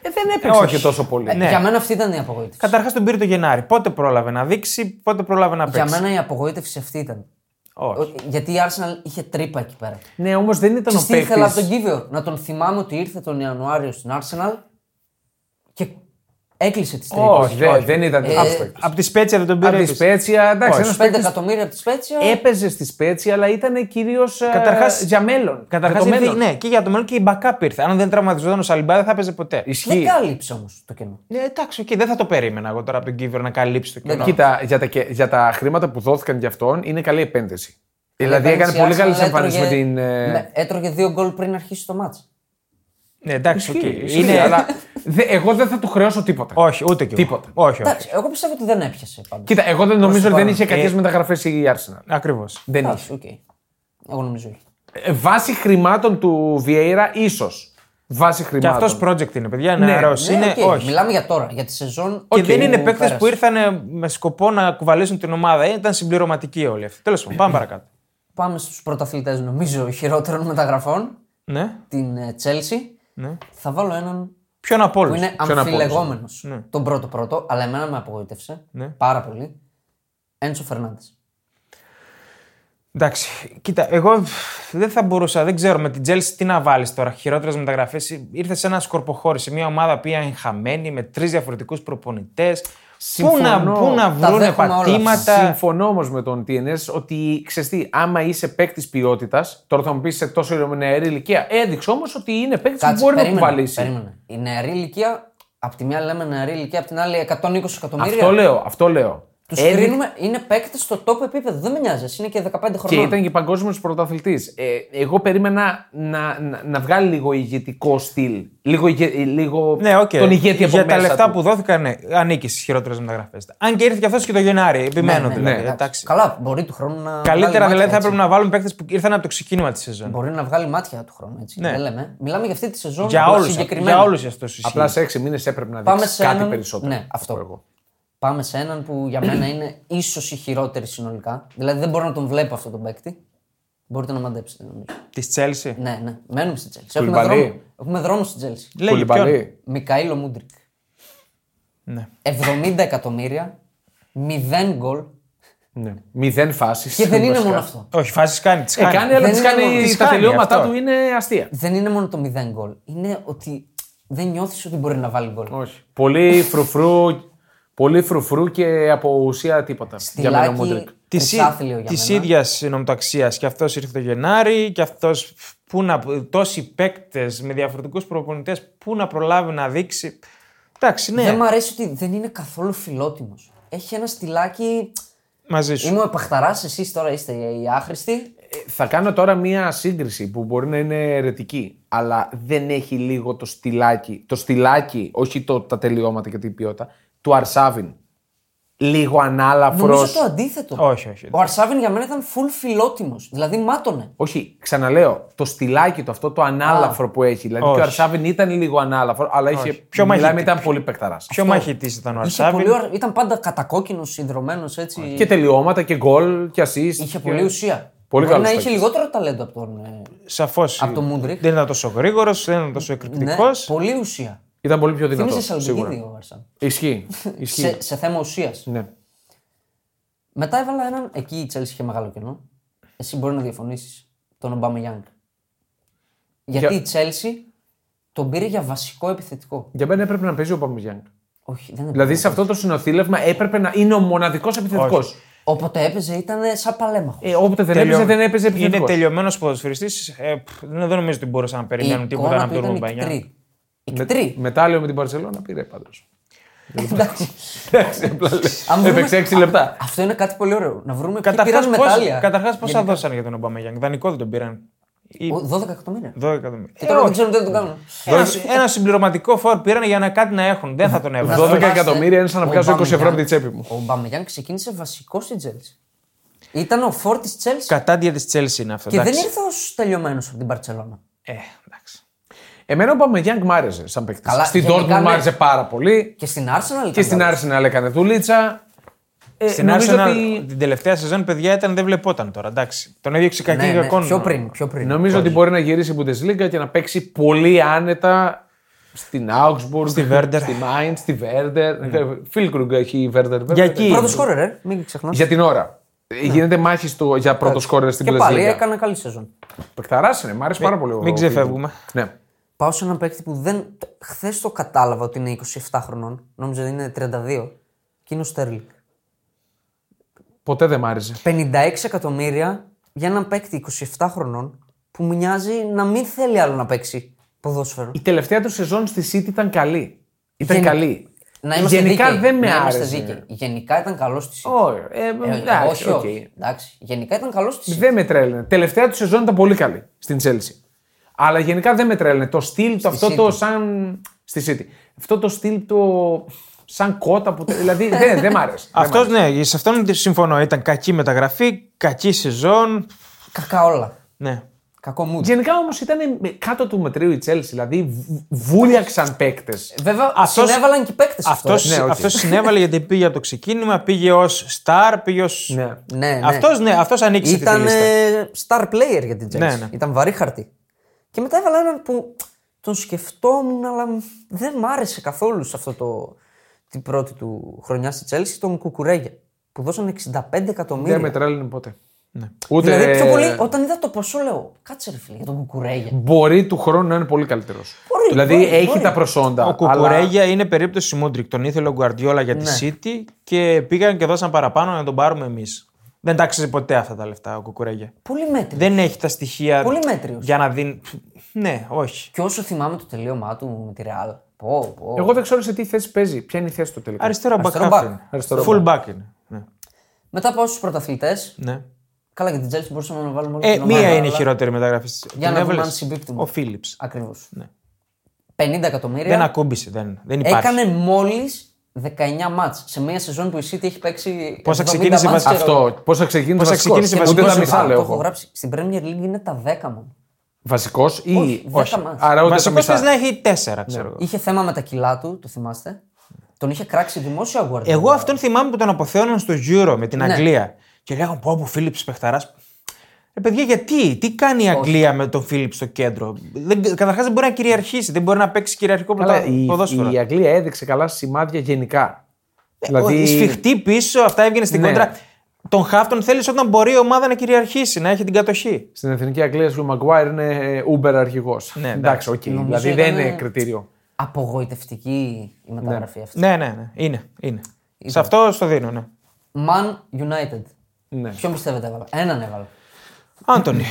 Ε, δεν έπαιξε όχι. και τόσο πολύ. Ναι. Για μένα αυτή ήταν η απογοήτευση. Καταρχάς τον πήρε το Γενάρη. Πότε πρόλαβε να δείξει, πότε πρόλαβε να Για παίξει. μένα η απογοήτευση αυτή ήταν. Όχι. Ο- Γιατί η Arsenal είχε τρύπα εκεί πέρα. Ναι, όμως δεν ήταν ο Ξέρεις τι ήθελα από τον παίκτη. Kivior. Να τον θυμάμαι ότι ήρθε τον Ιανουάριο στην Arsenal και έκλεισε τις τρύπες. Όχι, δεν- δεν ήταν τέτοιο παίκτη. Από τη Σπέτσια δεν τον πήρε. Από τη έπειτα. Σπέτσια, εντάξει, Όχι. ένας 5 παίκτης εκατομμύρια από τη Σπέτσια. έπαιζε στη Σπέτσια, αλλά ήταν κυρίως Καταρχάς- για μέλλον. Καταρχάς, Για το μέλλον. ναι, και για το μέλλον και η backup ήρθε. Αν δεν τραυματιζόταν ο Σαλιμπά, δεν θα έπαιζε ποτέ. Ισχύει. Δεν κάλυψε όμως το κενό. Ναι, εντάξει, οκ, δεν θα το περίμενα εγώ τώρα από τον Kivior να καλύψει το κενό. Κοίτα, για τα, και- για τα χρήματα που δόθηκαν για αυτόν είναι καλή επένδυση. Δηλαδή Η έκανε πολύ Arsenal καλή εμφάνιση με έτρωγε- την. ε, Ναι, έτρωγε δύο γκολ πριν αρχίσει το μάτς. Ναι, εντάξει, οκ. ισχύει, ισχύει, Είναι... αλλά δε- εγώ δεν θα του χρεώσω τίποτα. Όχι, ούτε και εγώ. Τίποτα. Όχι, όχι. Εντάξει, εγώ πιστεύω ότι δεν έπιασε πάντως. Κοίτα, εγώ δεν νομίζω ότι δεν παρόν. είχε κακές Ε, μεταγραφές η Arsenal. Ακριβώς. Δεν είχε. Εντάξει, οκ. Εγώ νομίζω όχι. Ε, Βάσει χρημάτων του Βιέιρα, ίσως. Βάσει Και χρημάτων. αυτό project είναι, παιδιά. Ναι, Νεαρό Ναι, είναι. οκ, Όχι. Μιλάμε για τώρα, για τη σεζόν. Και Οκ, δεν είναι παίκτες πέρασε. που ήρθαν με σκοπό να κουβαλήσουν την ομάδα. Ε, Ήταν συμπληρωματικοί όλοι αυτοί. Τέλος πάντων, πάμε παρακάτω. Πάμε στους πρωταθλητές, νομίζω, χειρότερων μεταγραφών. Ναι, Την ε, Chelsea. ναι. Θα βάλω έναν Ποιον από όλους; που είναι Ποιον από όλους; αμφιλεγόμενος. Ναι. Τον πρώτο πρώτο, αλλά εμένα με απογοήτευσε Ναι. πάρα πολύ. Έντσο Φερνάντες. Εντάξει, κοίτα, εγώ δεν θα μπορούσα, δεν ξέρω με την Chelsea τι να βάλεις τώρα. Χειρότερες μεταγραφές. Ήρθες σε ένα σκορποχώρι, σε μια ομάδα που είναι χαμένη, με τρεις διαφορετικούς προπονητές. Πού να, Συμφωνώ. πού να Τα βρουν δέχομαι όλα. πατήματα. Συμφωνώ όμως με τον TNS ότι ξέρει τι, άμα είσαι παίκτης ποιότητας, τώρα θα μου πεις σε τόσο νεαρή ηλικία, έδειξε όμως ότι είναι παίκτης που Κάτσε, μπορεί να περίμενε, κουβαλήσει. περίμενε. Η νεαρή ηλικία, απ' τη μία λέμε νεαρή ηλικία, απ' την άλλη 120 εκατομμύρια. Αυτό λέω, αυτό λέω. Τους Έδει- κρίνουμε, είναι παίκτες στο top επίπεδο. Δεν με νοιάζει, εσύ είναι και 15 Και χρονών. ήταν και παγκόσμιος πρωταθλητής. Ε, εγώ περίμενα να, να, να βγάλει λίγο ηγετικό στυλ. Λίγο, ηγε, λίγο Ναι, οκ. τον ηγέτη από Για τα μέσα λεφτά του. που δόθηκαν, ναι, ανήκεις στις χειρότερες μεταγραφέ. Αν και ήρθε και αυτός και το Γενάρη, επιμένω Ναι, ναι, δηλαδή. ναι, εντάξει. Καλά, μπορεί του χρόνου να. Καλύτερα βγάλει δηλαδή θα μάτια, έπρεπε να βάλουν παίκτες που ήρθαν από το ξεκίνημα της σεζόν. Μπορεί να βγάλει μάτια του χρόνου. Έτσι. Ναι. Δεν λέμε. Μιλάμε για αυτή τη σεζόν Για που όλους συγκεκριμένα. για όλους αυτό ισχύει. Απλά σε έξι μήνες έπρεπε να Πάμε δείξει σε κάτι έναν- περισσότερο. Ναι, αυτό. Θα πω εγώ. Πάμε σε έναν που για μένα είναι ίσως η χειρότερη συνολικά. Δηλαδή δεν μπορώ να τον βλέπω αυτό τον παίκτη. Μπορείτε να μαντέψετε νομίζω. Της Τσέλσι. Ναι, ναι. Μένουμε στη Chelsea. Έχουμε Κουλιμπαλί. δρόμο, έχουμε δρόμο στη Chelsea. Λέγε ποιον; Κουλιμπαλί. Μικαήλο Μούντρικ. Ναι. 70 εκατομμύρια, 0 γκολ. Ναι. Μηδέν φάσεις. Και δεν είναι μόνο αυτό. Όχι, φάσεις κάνει. Τις Ε, κάνει. κάνει, αλλά Δεν τις είναι κάνει, μόνο- τις τα κάνει τελειώματά αυτό. του είναι αστεία. Δεν είναι μόνο το 0 γκολ. Είναι ότι δεν νιώθεις ότι μπορεί να βάλει γκολ. Όχι. Πολύ φρουφρού, πολύ φρουφρού και από ουσία τίποτα. Για μένα ο Στυλάκι Μούντρικ. Της τρισάθλιο για της μένα. ίδιας νομοταξία. Και αυτός ήρθε το Γενάρη, και αυτός πού να. Τόσοι παίκτες με διαφορετικούς προπονητές, πού να προλάβει να δείξει. Εντάξει, ναι, Δεν μου αρέσει ότι δεν είναι καθόλου φιλότιμος. Έχει ένα στυλάκι. μαζί σου. Είμαι ο επαχταρά, εσείς τώρα είστε οι άχρηστοι. Ε, Θα κάνω τώρα μία σύγκριση που μπορεί να είναι αιρετική, αλλά δεν έχει λίγο το στυλάκι, το στυλάκι, όχι το, τα τελειώματα και την ποιότητα, του Αρσάβιν. Λίγο ανάλαφρος. Νομίζω το αντίθετο. Όχι, όχι. Ο Αρσάβιν για μένα ήταν full φιλότιμος. Δηλαδή μάτωνε. Όχι, ξαναλέω, το στυλάκι του, αυτό το ανάλαφρο που έχει. Δηλαδή και Όχι. ο Αρσάβιν ήταν λίγο ανάλαφρο, αλλά είχε. Πιο μιλάμε, μαχητή- ήταν πολύ παικταρά. Πιο μαχητή ήταν ο Είχε Αρσάβιν. πολύ ωρα- Ήταν πάντα κατακόκκινος, συνδρομένος έτσι. Και τελειώματα και γκολ και assist. Είχε και... πολύ ουσία. Πολύ Μπορεί καλός να είχε παίκτης. λιγότερο ταλέντο από τον. ε, Σαφώς. Από το Μούντρικ. Δεν ήταν τόσο γρήγορος, δεν ήταν τόσο Ναι, εκρηκτικό. πολύ ουσία. Ήταν πολύ πιο δυνατό. Θύμιζε Σίγουρα. Σαλμπικίδη ο Αρσάβιν. Ισχύει. Ισχύει. Σε, σε θέμα ουσίας. Ναι. Μετά έβαλα έναν. Εκεί η Chelsea είχε μεγάλο κενό. Εσύ μπορεί να διαφωνήσεις. Τον Ομπάμα Γιάνγκ. Γιατί Για- η Chelsea τον πήρε για βασικό επιθετικό. Για μένα έπρεπε να παίζει ο Παμουγιάνγκ. Όχι, δεν είναι. Δηλαδή σε αυτό το συνοθήλευμα έπρεπε να είναι ο μοναδικός επιθετικός. Όποτε έπαιζε ήταν σαν παλέμαχος. Ε, όποτε δεν Τελειω- έπαιζε, δεν έπαιζε Είναι επιθετικός. τελειωμένος ποδοσφαιριστής. Ε, π, δεν δεν νομίζω ότι μπορούσαν να η περιμένουν τίποτα εικόνα από του τον ήταν Ρομπανιά. Ικτρή. Ικτρή. Μετάλλιο με την Παρσελόνα πήρε πάντως. Εντάξει. Εντάξει, απλά λέω. Αν βρούμε- Έπαιξε 6 λεπτά. Αυτό είναι κάτι πολύ ωραίο. Να βρούμε ποιοι Καταρχάς, πήραν μετάλλια. καταρχάς πόσα δώσανε για τον Ομπαμεγιάνγκ. Δανεικό δεν τον πήραν. Ή Ο, 12 εκατομμύρια. 12 εκατομμύρια. Και τώρα δεν ξέρω τι θα τον κάνουν. Ένα, ένα συμπληρωματικό φόρ πήραν για να κάτι να έχουν. Δεν θα τον έβαζαν. 12 θυμάστε, εκατομμύρια είναι σαν να ο βγάζω 20 ευρώ από Αμπαμεγιάνγκ- την τσέπη μου. Ο Μπαμεγιάνγκ ξεκίνησε βασικός στην Chelsea. Ήταν ο φόρ της Chelsea. Κατάντια της Chelsea είναι αυτό. Και δεν εντάξει. ήρθε ως τελειωμένος από την Παρσελόνα. Ε, εντάξει. Εμένα ο Παμεγιάνγκ μ' άρεσε σαν παίκτης. Καλά, Στην γενικά, Dortmund μ' ναι. άρεσε πάρα πολύ. Και στην Arsenal Και ήταν στην καλός. Arsenal έκανε δουλίτσα. Ε, Στην νομίζω Arsenal ότι, την τελευταία σεζόν, παιδιά, ήταν δεν βλεπόταν τώρα. Εντάξει. Τον έδιωξε κακή Ναι, ναι, κακόν. πιο πριν. Πιο πριν. νομίζω ότι μπορεί να γυρίσει η Bundesliga και να παίξει πολύ άνετα στην Augsburg, Στη Werder. στη Mainz, στη Werder. Φίλκρουγκ έχει η Werder. βέβαια. Για εκεί. Πρώτος σκόρερ, ε. Μην ξεχνάς. Για την ώρα. Γίνεται μάχη στο, για πρώτος σκόρερ στην Και πάλι Bundesliga. έκανε καλή σεζόν. Παικταράς είναι, μ' άρεσε πάρα πολύ. ο μην ξεφεύγουμε. Φίλκρουγκ. Ναι. Πάω σε έναν παίκτη που δεν. Χθες το κατάλαβα ότι είναι 27 χρονών. Νόμιζα ότι είναι 32. Και είναι ο Στέρλινγκ. Ποτέ δεν μ' άρεσε. 56 εκατομμύρια για έναν παίκτη 27 χρονών που μοιάζει να μην θέλει άλλο να παίξει ποδόσφαιρο. Η τελευταία του σεζόν στη City ήταν καλή. Ήταν Γενι- καλή. Να είμαστε Γενικά δίκαιοι. δεν με να είμαστε άρεσε. δίκαιοι. Γενικά ήταν καλός στη City. Όχι, ε, Ε, εντάξει, όχι, οκ. όχι. Εντάξει. Γενικά ήταν καλός στη City. Δεν με τρέλαινε. Τελευταία του σεζόν ήταν πολύ καλή στην Chelsea. Αλλά γενικά δεν με τρέλαινε. Το στυλ το αυτό City. το σαν. Στη City. Αυτό το στυλ το. σαν κότα που. Δηλαδή δεν, δεν μ' άρεσε. Αυτός ναι, σε αυτόν συμφωνώ. Ήταν κακή μεταγραφή, κακή σεζόν. Κακά όλα. Ναι. Κακό mood. Γενικά όμως ήταν κάτω του μετρίου η Chelsea. Δηλαδή βου- βούλιαξαν παίκτες. Βέβαια, Αυτός- συνέβαλαν και οι παίκτες αυτό. Αυτό ναι, όχι. αυτός συνέβαλε γιατί πήγε από το ξεκίνημα, πήγε ως star, πήγε ω. Ναι. Ναι, ναι. Αυτός ναι, αυτός ανοίξει τη Ήταν λίστα. ε, star player για την Chelsea. Ναι, ναι. Ήταν βαρύ χαρτί. Και μετά έβαλα έναν που τον σκεφτόμουν, αλλά δεν μ' άρεσε καθόλου σε αυτό το. την πρώτη του χρονιά στη Chelsea, τον Κουκουρέγια. Που δώσαν 65 εκατομμύρια. Δεν με τρέλαινε ποτέ. Ούτε... Δηλαδή, πιο πολύ όταν είδα το ποσό, λέω Κάτσε ρε φίλε για τον Κουκουρέγια. Μπορεί του χρόνου να είναι πολύ καλύτερος. Μπορεί, Δηλαδή μπορεί, έχει μπορεί. τα προσόντα. Ο Κουκουρέγια είναι περίπτωση Μούντρικ. Τον ήθελε ο Γκουαρδιόλα για τη Ναι. City και πήγαν και δώσαν παραπάνω να τον πάρουμε εμείς. Δεν τα άξιζε ποτέ αυτά τα λεφτά ο Κουκουρέγια. Πολύ μέτριος. Δεν έχει τα στοιχεία Πολύ μέτριος. για να δίνει. Ναι, όχι. Και όσο θυμάμαι το τελείωμά του με τη Real. Πω, πω. Εγώ δεν ξέρω σε τι θέση παίζει. Ποια είναι η θέση του τελικά. Αριστερό back Αριστερό half back. είναι. Αριστερό Full back είναι. Ναι. Μετά πάω στους πρωταθλητές. ναι. Καλά, για την Chelsea μπορούσαμε να βάλουμε όλη Ε, την ομάδα, μία είναι η αλλά- χειρότερη μεταγραφής. Για Την να δούμε έβαλες; αν συμπίπτουν. Ο Φίλιπς. Ακριβώς. Ναι. 50 εκατομμύρια. Δεν ακούμπησε. Δεν, δεν υπάρχει. Έκανε μόλις 19 μάτς σε μια σεζόν που η City έχει παίξει. Πόσα 70 ξεκίνησε μάτς, βασικά ξέρω εγώ. Αυτό. Πώ θα ξεκίνησε Πώς θα βασικός. ξεκίνησε Ούτε βασικός, τα είπα, μισά Το λέω έχω εγώ. γράψει. Στην Premier League είναι τα 10 μόνο. Βασικός ή. Όχι, δέκα μάτς. Άρα ούτε τα Βασικό μισά. θες να έχει τέσσερα, ξέρω εγώ. Είχε θέμα με τα κιλά του, το θυμάστε. Τον είχε κράξει δημόσια ο Guardiola. Εγώ αυτόν θυμάμαι που τον αποθέωναν στο Euro με την Ναι. Αγγλία. Και λέγανε πω από Φίλιπ Πεχταράς. Ε, παιδιά, γιατί, τι κάνει η Αγγλία με τον Φίλιπ στο κέντρο; Καταρχάς δεν μπορεί να κυριαρχήσει, δεν μπορεί να παίξει κυριαρχικό Καλά, πρωτα- η, ποδόσφαιρο. η Αγγλία έδειξε καλά σημάδια γενικά. Δηλαδή... Η σφιχτή πίσω, αυτά έβγαινε στην Ναι. κόντρα. Τον Χαφ τον θέλεις όταν μπορεί η ομάδα να κυριαρχήσει, να έχει την κατοχή. Στην εθνική Αγγλία ο Μαγκουάιρ είναι ε, Uber αρχηγός. Ναι, εντάξει, οκ. Νομίζω Δηλαδή δεν ήταν- είναι κριτήριο. Απογοητευτική η μεταγραφή αυτή. Ναι, ναι, ναι. Είναι. είναι. Σε αυτό στο δίνω, ναι. Man United. Ναι. Ποιον πιστεύετε έβαλα; Έναν έβαλα. Άντωνη.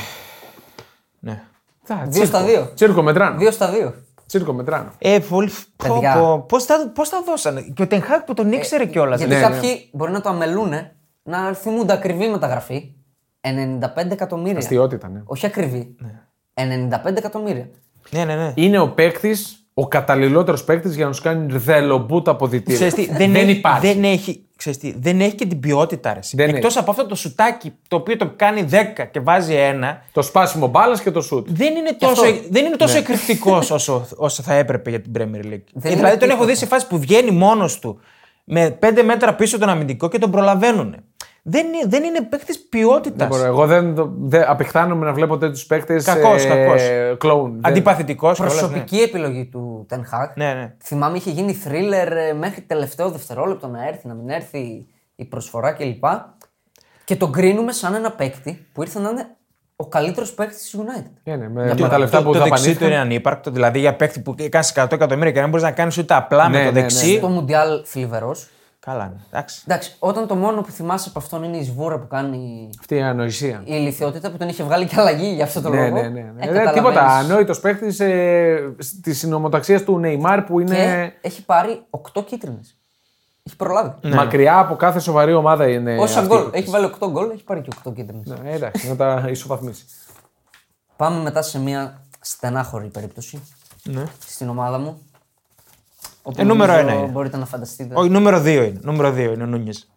ναι. Τα, Δύο στα δύο. Τσίρκο μετράνο. Δύο στα δύο. Τσίρκο μετράνο. Ε, πολύ. Παιδιά. Πώς τα, πώς τα δώσανε; Και ο Τενχάκ που τον ήξερε κιόλας. Γιατί ναι, κάποιοι μπορεί να το αμελούνε να θυμούνται ακριβή μεταγραφή. 95 εκατομμύρια. Αστείωτητα, ναι. Όχι ακριβή. 95 εκατομμύρια. Ναι, ναι, ναι. Είναι ο παίκτης, ο καταλληλότερος παίκτης για να σου κάνει ρδελομπούτα αποδητήρια. Ξέρεις τι, δεν, δεν έχει, υπάρχει. Δεν έχει, ξέρεις τι, δεν έχει και την ποιότητα. Ρε. Δεν Εκτός από αυτό το σουτάκι το οποίο το κάνει 10 και βάζει ένα, Το σπάσιμο μπάλας και το σουτ. δεν είναι τόσο, αυτό. δεν είναι τόσο εκρηκτικός όσο, όσο θα έπρεπε για την Premier League. Δεν Ε, είναι δηλαδή τον έχω τίποτα. δει σε φάση που βγαίνει μόνος του με 5 μέτρα πίσω τον αμυντικό και τον προλαβαίνουν. Δεν είναι, δεν είναι παίκτης ποιότητας. Δεν μπορώ. Εγώ δεν, το- δεν απεχθάνομαι να βλέπω τέτοιους παίκτες. Κακός, κακός. Κλόουν. Δεν- Αντιπαθητικός. Προσωπική επιλογή του Ten Hag. Ναι, ναι. Θυμάμαι είχε γίνει θρίλερ ε, μέχρι τελευταίο δευτερόλεπτο να έρθει, να μην έρθει η προσφορά κλπ. Και τον κρίνουμε σαν ένα παίκτη που ήρθε να είναι ο καλύτερος παίκτης της United. Ναι, ναι, με, με τα λεφτά που το δεξί του είναι δαπανήθηκαν. ανύπαρκτο. Δηλαδή για παίκτη που κάνει 100 εκατομμύρια και δεν μπορείς να κάνεις ούτε απλά Ναι, με το ναι, ναι, δεξί. Το Μουντιάλ θλιβερό. Καλά, ναι. Εντάξει. Εντάξει, όταν το μόνο που θυμάσαι από αυτόν είναι η σβούρα που κάνει Αυτή η ανοησία. η ηλικιότητα που τον είχε βγάλει και αλλαγή για αυτό το Ναι, λόγο. ναι, ναι. ναι. Ε, Δεν- καταλαβαίνεις. τίποτα. Ανόητος παίκτης ε, της συνομοταξίας του Νεϊμάρ που είναι Και έχει πάρει 8 κίτρινες. Έχει προλάβει. μακριά από κάθε σοβαρή ομάδα. Είναι Όσα αυτή. γκολ. Έχει βάλει 8 γκολ, έχει πάρει και 8 κίτρινες. Ναι, εντάξει, να τα ισοβαθμίσει. Πάμε μετά σε μια στενάχωρη περίπτωση Ναι. στην ομάδα μου. Όπου Ε, νούμερο νομίζω ένα είναι. Μπορείτε να φανταστείτε. Όχι, νούμερο 2 είναι. Νούμερο 2 είναι ο Νούνιες.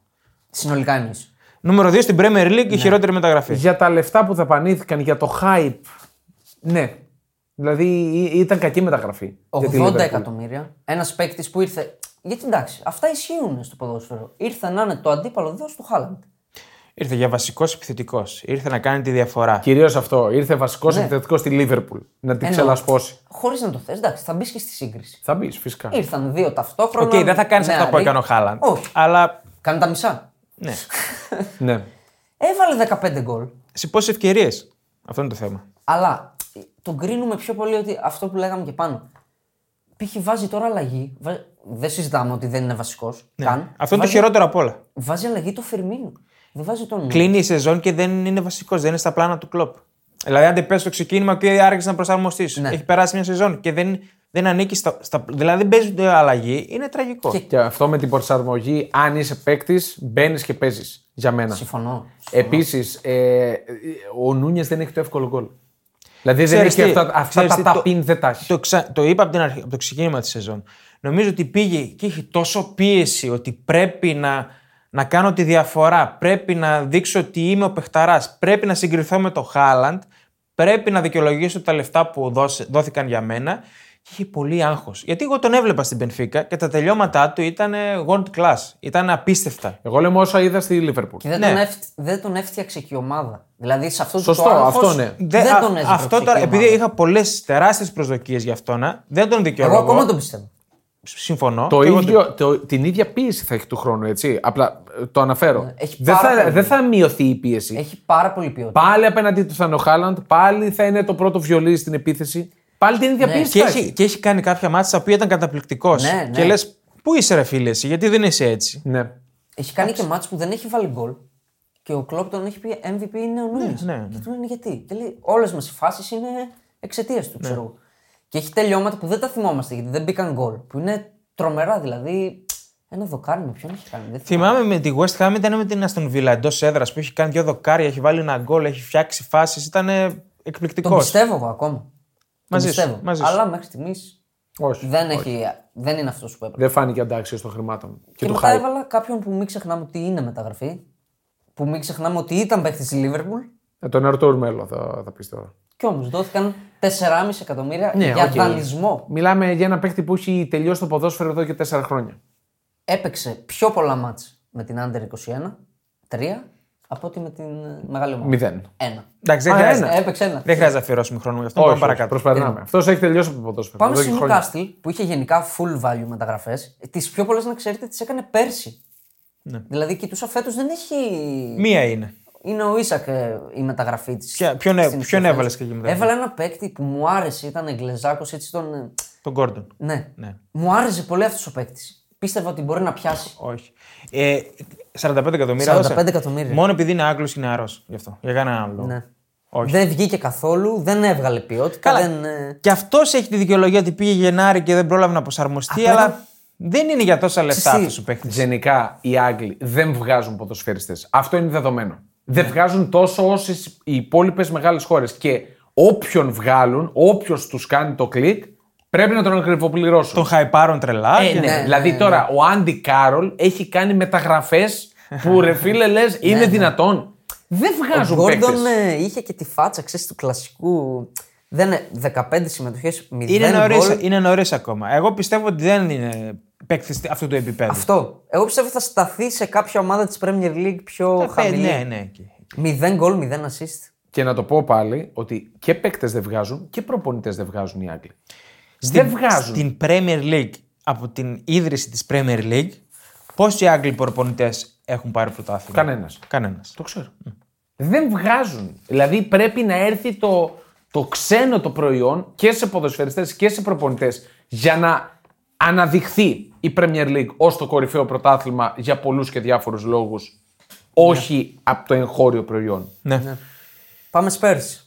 Συνολικά εμείς. Νούμερο 2 στην Premier League Ναι. η χειρότερη μεταγραφή. Για τα λεφτά που δαπανήθηκαν, για το hype. Ναι. Δηλαδή ή- ήταν κακή μεταγραφή. για τη 80 Liverpool. εκατομμύρια. Ένας παίκτης που ήρθε. Γιατί εντάξει, αυτά ισχύουν στο ποδόσφαιρο. Ήρθε να είναι το αντίπαλο δό του Χάλαντ. Ήρθε για βασικός επιθετικός. Ήρθε να κάνει τη διαφορά. Κυρίως αυτό. Ήρθε βασικός Ναι. επιθετικός στη Λίβερπουλ. Να την Εννοώ. ξελασπώσει. Χωρίς να το θες, εντάξει, θα μπεις και στη σύγκριση. Θα μπεις, φυσικά. Ήρθαν δύο ταυτόχρονα. Οκ, δεν θα κάνεις αυτό που νεαροί. έκανε ο Χάλαντ. Όχι. Αλλά. Κάνει τα μισά. Ναι. Ναι. Έβαλε 15 γκολ. Σε πόσες ευκαιρίες. Αυτό είναι το θέμα. Αλλά ε, τον κρίνουμε πιο πολύ ότι αυτό που λέγαμε και πάνω. Π.χ. βάζει τώρα αλλαγή. βα- Δεν συζητάμε ότι δεν είναι βασικός. Ναι. Καν. Αυτό είναι το Βάζει- χειρότερο απ' όλα. Βάζει αλλαγή το Φερμίνο. Δεν βάζει τον. Κλείνει η σεζόν και δεν είναι βασικός, δεν είναι στα πλάνα του Κλοπ. Δηλαδή, αν δεν πέσει το ξεκίνημα και άργησε να προσαρμοστείς. Ναι. Έχει περάσει μια σεζόν και δεν, δεν ανήκει στα, στα. Δηλαδή, δεν παίζει ούτε αλλαγή, είναι τραγικό. Και- Και αυτό με την προσαρμογή, αν είσαι παίκτης, μπαίνεις και παίζεις. Για μένα. Συμφωνώ. Επίσης, ε, ο Νούνιες δεν έχει το εύκολο γκολ. Δηλαδή δεν Ξέρεις έχει τι, αυτά, αυτά ξέρεις τα τι, το- ταπίν δεν τα έχει. Το, ξα... το είπα από, την αρχή, από το ξεκίνημα της σεζόν. Νομίζω ότι πήγε και είχε τόσο πίεση ότι πρέπει να, να κάνω τη διαφορά. Πρέπει να δείξω ότι είμαι ο παιχταράς. Πρέπει να συγκριθώ με το Χάλαντ. Πρέπει να δικαιολογήσω τα λεφτά που δώσε- δόθηκαν για μένα. Και είχε πολύ άγχος. Γιατί εγώ τον έβλεπα στην Πενφύκα και τα τελειώματά του ήταν world class. Ήταν απίστευτα. Εγώ λέμε όσα είδα στη Λίβερπουλ. Και δεν, Ναι. τον έφτ- δεν τον έφτιαξε και η ομάδα. Δηλαδή σε αυτό Σωστό, το άγχος, αυτό ναι. Δεν, α- τον έζησε αυτό τώρα, επειδή είχα πολλές τεράστιες προσδοκίες για αυτόν, δεν τον δικαιολογώ. Εγώ ακόμα τον πιστεύω. Συμφωνώ. Το Και εγώ ίδιο, το, την ίδια πίεση θα έχει του χρόνου, έτσι. Απλά ε, το αναφέρω. έχει δεν, πάρα θα, πολύ. δεν θα μειωθεί η πίεση. Έχει πάρα πολύ ποιότητα. Πάλι απέναντί του θα είναι ο Χάλαντ, πάλι θα είναι το πρώτο βιολί στην επίθεση. Πάλι την ίδια Ναι. πίεση Και θα έχει, έχει. και έχει κάνει κάποια μάτια τα οποία ήταν καταπληκτικός. Ναι, ναι. Και λες, πού είσαι, ρε φίλε, εσύ, γιατί δεν είσαι έτσι. Ναι. Έχει κάνει και μάτς που δεν έχει βάλει γκολ. Και ο Κλόπ τον έχει πει MVP είναι ο Νούνιες. ναι, ναι. Και του λένε γιατί. Και λέει όλες μας οι φάσεις είναι εξαιτίας του, Ναι. ξέρω εγώ. Και έχει τελειώματα που δεν τα θυμόμαστε γιατί δεν μπήκαν γκολ. Που είναι τρομερά δηλαδή. Ένα δοκάρι με ποιον έχει κάνει. Δεν θυμάμαι. Θυμάμαι με τη West Ham ήταν με την Aston Villa εντός έδρας που έχει κάνει δύο δοκάρια, έχει βάλει ένα γκολ, έχει φτιάξει φάσεις. Ήταν εκπληκτικός. Τον πιστεύω εγώ ακόμα. Μαζί τον σου, πιστεύω. μαζί σου. Αλλά μέχρι στιγμής Όχι. δεν, έχει, δεν είναι αυτός που έπρεπε. Δεν φάνηκε αντάξιος των χρημάτων. Και, Και του μετά hype. έβαλα κάποιον που μην ξεχνάμε ότι είναι μεταγραφή. Που μην ξεχνάμε ότι ήταν παίχτη τη Λίβερπουλ. Ε, τον Αρτούρ Μέλο θα, θα πεις τώρα. Και όμως δόθηκαν 4,5 εκατομμύρια Ναι, για οκ. δανεισμό. Μιλάμε για ένα παίκτη που έχει τελειώσει το ποδόσφαιρο εδώ και τέσσερα χρόνια. Έπαιξε πιο πολλά μάτς με την Under 21, 3, από ότι με την ε, μεγάλη ομάδα. Μηδέν. Ένα. Εντάξει, δεν Α, χρειάζεται, ένα. Έπαιξε ένα. δεν χρειάζεται να αφιερώσουμε χρόνο γι' αυτό. Όχι, πάμε όχι, παρακάτω. προσπερνάμε. Αυτός έχει τελειώσει από το ποδόσφαιρο. Πάμε εδώ στη και χρόνια. Newcastle που είχε γενικά full value μεταγραφές. Τις πιο πολλές να ξέρετε τις έκανε πέρσι. Ναι. Δηλαδή κοιτούσα φέτος δεν έχει. Μία είναι. Είναι ο Ίσακ ε, η μεταγραφή της. Ποια- ποιον έ- ποιον έβαλες και εκεί μεταγραφή; Έβαλε ένα παίκτη που μου άρεσε, ήταν Εγγλεζάκο, έτσι τον. ε, Τον Gordon. Ναι. Ναι. Μου άρεσε πολύ αυτός ο παίκτης. Πίστευα ότι μπορεί να πιάσει. Όχι. Ε, 45 εκατομμύρια. 45 έδωσε. εκατομμύρια. Μόνο επειδή είναι Άγγλος είναι νεαρό. Γι' αυτό. Για κανέναν άλλο. λόγο. Ναι. Όχι. Δεν βγήκε καθόλου, δεν έβγαλε ποιότητα. Καλά. Δεν, ε, Και αυτός έχει τη δικαιολογία ότι πήγε Γενάρη και δεν πρόλαβε να προσαρμοστεί, Απλά αλλά δεν- δεν είναι για τόσα λεφτά Ξέρεις τι, αυτός ο παίκτης. Γενικά οι Άγγλοι δεν βγάζουν ποδοσφαιριστές. Αυτό είναι δεδομένο. Δεν βγάζουν τόσο όσες οι υπόλοιπες μεγάλες χώρες. Και όποιον βγάλουν, όποιος τους κάνει το κλικ, πρέπει να τον ακριβοπληρώσουν. Τον χαϊπάρουν τρελά. Ε, και- ναι. ναι, δηλαδή ναι, τώρα ο Άντι Κάρολ έχει κάνει μεταγραφές που ρε φίλε λες είναι δυνατόν. Δεν Ο βγάζουν Γκόρντον παίκτες. ε, είχε και τη φάτσα, ξέρεις, του κλασικού. Δεν, είναι 15 συμμετοχές, 0 Είναι νωρί- γκολ. είναι νωρίς ακόμα. Εγώ πιστεύω ότι δεν είναι παίκτη αυτού του επίπεδου. Αυτό. Εγώ πιστεύω θα σταθεί σε κάποια ομάδα της Premier League πιο Ε, χαμηλή. Ναι, ναι. εκεί. 0 γκολ, 0 assist. Και να το πω πάλι ότι και παίκτες δεν βγάζουν και προπονητές δεν βγάζουν οι Άγγλοι. δεν βγάζουν. Στην Premier League, από την ίδρυση της Premier League, πόσοι Άγγλοι προπονητές έχουν πάρει πρωτάθλημα; Κανένας. Κανένας. Το ξέρω. Δεν βγάζουν. Δηλαδή πρέπει να έρθει το, το ξένο το προϊόν και σε ποδοσφαιριστές και σε προπονητές για να αναδειχθεί η Premier League ως το κορυφαίο πρωτάθλημα για πολλούς και διάφορους λόγους. Όχι από το εγχώριο προϊόν. Ναι. Πάμε Spurs.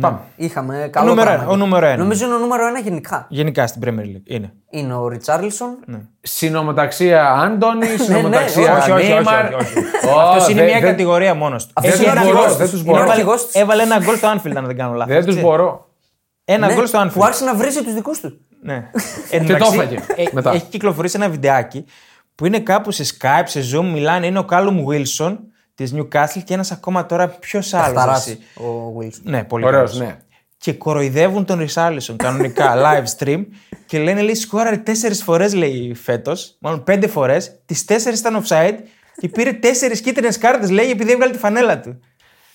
Πάμε. Είχαμε καλό νούμερο πράγμα ένα, ο εκεί. νούμερο ένα. Νομίζω είναι ο νούμερο ένα γενικά. Γενικά στην Premier League είναι. Είναι ο Ριτσάρλισον. Ναι. Συνομεταξία Άντωνη, συνομεταξία όχι, όχι, όχι, Νέιμαρ. όχι, όχι. Ω, Αυτός είναι δεν- μια δεν- κατηγορία μόνος του. Αυτός Δεν είναι τους ο μπορώ, αρχηγός δεν τους. τους Είναι ο μπορώ. αρχηγός τους. Έβαλε ένα γκολ στο Anfield, αν δεν κάνω λάθος. Δεν τους μπορώ. Ένα Ναι, γκολ στο Anfield. που άρχισε να βρίζει τους δικούς του. Ναι. Εν Και τω το μεταξύ, έφαγε ε, μετά. Έχει κυκλοφορήσει ένα βιντεάκι που είναι κάπου σε Skype, σε Zoom, μιλάνε. Είναι ο Callum Wilson της Newcastle και ένας ακόμα τώρα ποιος άλλος. Ταράς ο Wilson. Ναι, πολύ Ωραίος, καλός. ναι. Και κοροϊδεύουν τον Ρισάλισον κανονικά live stream και λένε λέει σκόραρε τέσσερις φορές λέει φέτος, μάλλον πέντε φορές. Τις τέσσερις ήταν offside και πήρε τέσσερις κίτρινες κάρτες λέει επειδή έβγαλε τη φανέλα του.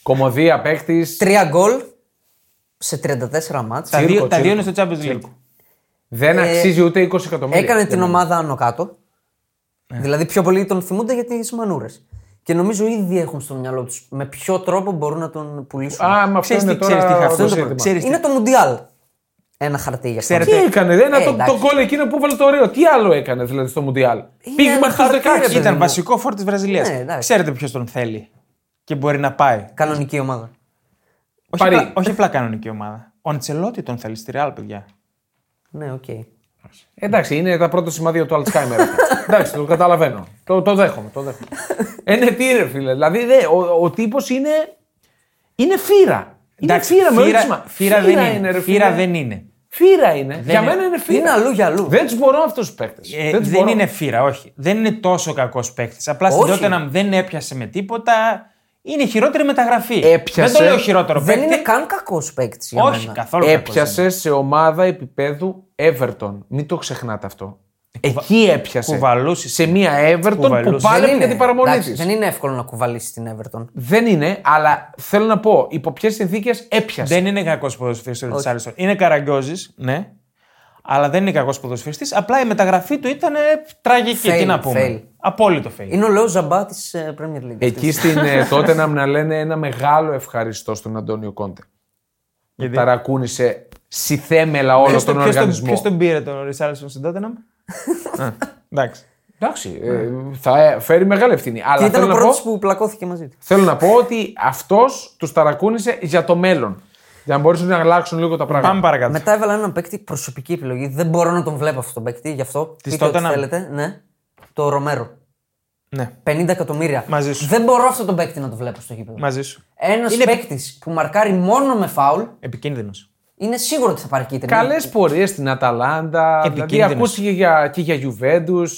Κομμωδία παίκτης. Τρία γκολ σε 34 μάτς. Τα Τσίρκο, δύο, τα δύο είναι τσίρκο. στο Champions League. Δεν αξίζει ούτε 20 εκατομμύρια. Ε, Έκανε την Για μένα. ομάδα άνω κάτω. Ναι. Δηλαδή πιο πολύ τον θυμούνται για τι μανούρε. Και νομίζω ήδη έχουν στο μυαλό τους με ποιο τρόπο μπορούν να τον πουλήσουν. Α, μα αυτό Ξέρεις είναι τι- ξέρεις τι τώρα είχα το αυτό, ζήτημα. ξέρεις τι- Είναι το Μουντιάλ. Ένα χαρτί για αυτό. Ξέρετε- Τι έκανε, δεν είναι Ε, το, εντάξει. το γκολ εκείνο που έβαλε το ωραίο. Τι άλλο έκανε δηλαδή στο Μουντιάλ; Πήγε ένα μέχρι του χαρτί, 16. ρε παιδί Ήταν μου. βασικό φόρ της Βραζιλίας. Ναι, εντάξει. Ξέρετε ποιος τον θέλει και μπορεί να πάει. Κανονική ομάδα. Όχι Παρή. απλά, όχι απλά κανονική ομάδα. Ο Αντσελότη τον θέλει στη Real, παιδιά. Ναι, οκ. Εντάξει, είναι τα πρώτα σημάδια του Αλτσχάιμερ. Εντάξει, το καταλαβαίνω. Το, το δέχομαι. Το δέχομαι. ε, ναι, τι ρε φίλε. Δηλαδή, δε, ο, ο τύπος είναι. Είναι φύρα. Είναι Εντάξει, φύρα, με όλη τη φύρα, σημα- φύρα δεν είναι. ρε, Φύρα φίλε. δεν είναι. Φύρα είναι. Για είναι. μένα είναι φύρα. Είναι αλλού για αλλού. Δεν τους μπορώ αυτούς τους παίκτες. Ε, δεν δεν τους μπορώ. είναι φύρα, όχι. Δεν είναι τόσο κακός παίκτης. Απλά στην Όχι. Tottenham δεν έπιασε με τίποτα. Είναι χειρότερη μεταγραφή. Έπιασε. Δεν το λέω χειρότερο Δεν παίκτη. είναι καν κακός παίκτης για Όχι, μένα. καθόλου. κακός Έπιασε σε ομάδα επίπεδου Everton. Μην το ξεχνάτε αυτό. Εκεί έπιασε. κουβαλούσες. Σε μια Everton που Κουβαλούσες. πάλευε Δεν για την παραμονή εντάξει, της. δεν είναι εύκολο να κουβαλήσεις την Everton. Δεν είναι, αλλά θέλω να πω υπό ποιες συνθήκες έπιασε. Δεν είναι κακός ποδοσφαιριστής ο Ριτσάρλισον. Είναι καραγκιόζης, ναι. Αλλά δεν είναι κακός ποδοσφαιριστής. Απλά η μεταγραφή του ήταν ε, τραγική. Fail, τι να πούμε. fail. Απόλυτο fail. Είναι ο Λέο Ζαμπά της Premier League. Εκεί στην ε, Tottenham να λένε ένα μεγάλο ευχαριστώ στον Αντώνιο Κόντε. Γιατί; Ταρακούνησε συθέμελα όλο Ποιος τον τον- ποιος τον- οργανισμό. Ποιος τον πήρε τον Ρισάλισον στην Tottenham; Α, Εντάξει. Εντάξει, ε, θα ε, φέρει μεγάλη ευθύνη. Και Αλλά ήταν θέλω ο να, πρώτος πω, που πλακώθηκε μαζί του. θέλω να πω ότι αυτός τους ταρακούνησε για το μέλλον. Για να μπορέσουν να αλλάξουν λίγο τα πράγματα. Πάμε παρακάτω. Μετά έβαλα έναν παίκτη προσωπική επιλογή. Δεν μπορώ να τον βλέπω αυτόν τον παίκτη, γι' αυτό. Της πείτε ό,τι Tottenham. θέλετε. Ναι. Το Ρομέρο. Ναι, 50 εκατομμύρια. Μαζί σου. Δεν μπορώ αυτόν τον παίκτη να το βλέπω στο γήπεδο. μαζί σου. Ένας Είναι- παίκτης που μαρκάρει μόνο με φάουλ Επικίνδυνος. είναι σίγουρο ότι θα πάρει κίτρινη. Καλές πορείες στην Αταλάντα. Δηλαδή Επικίνδυνος. ακούστηκε για, και για Juventus.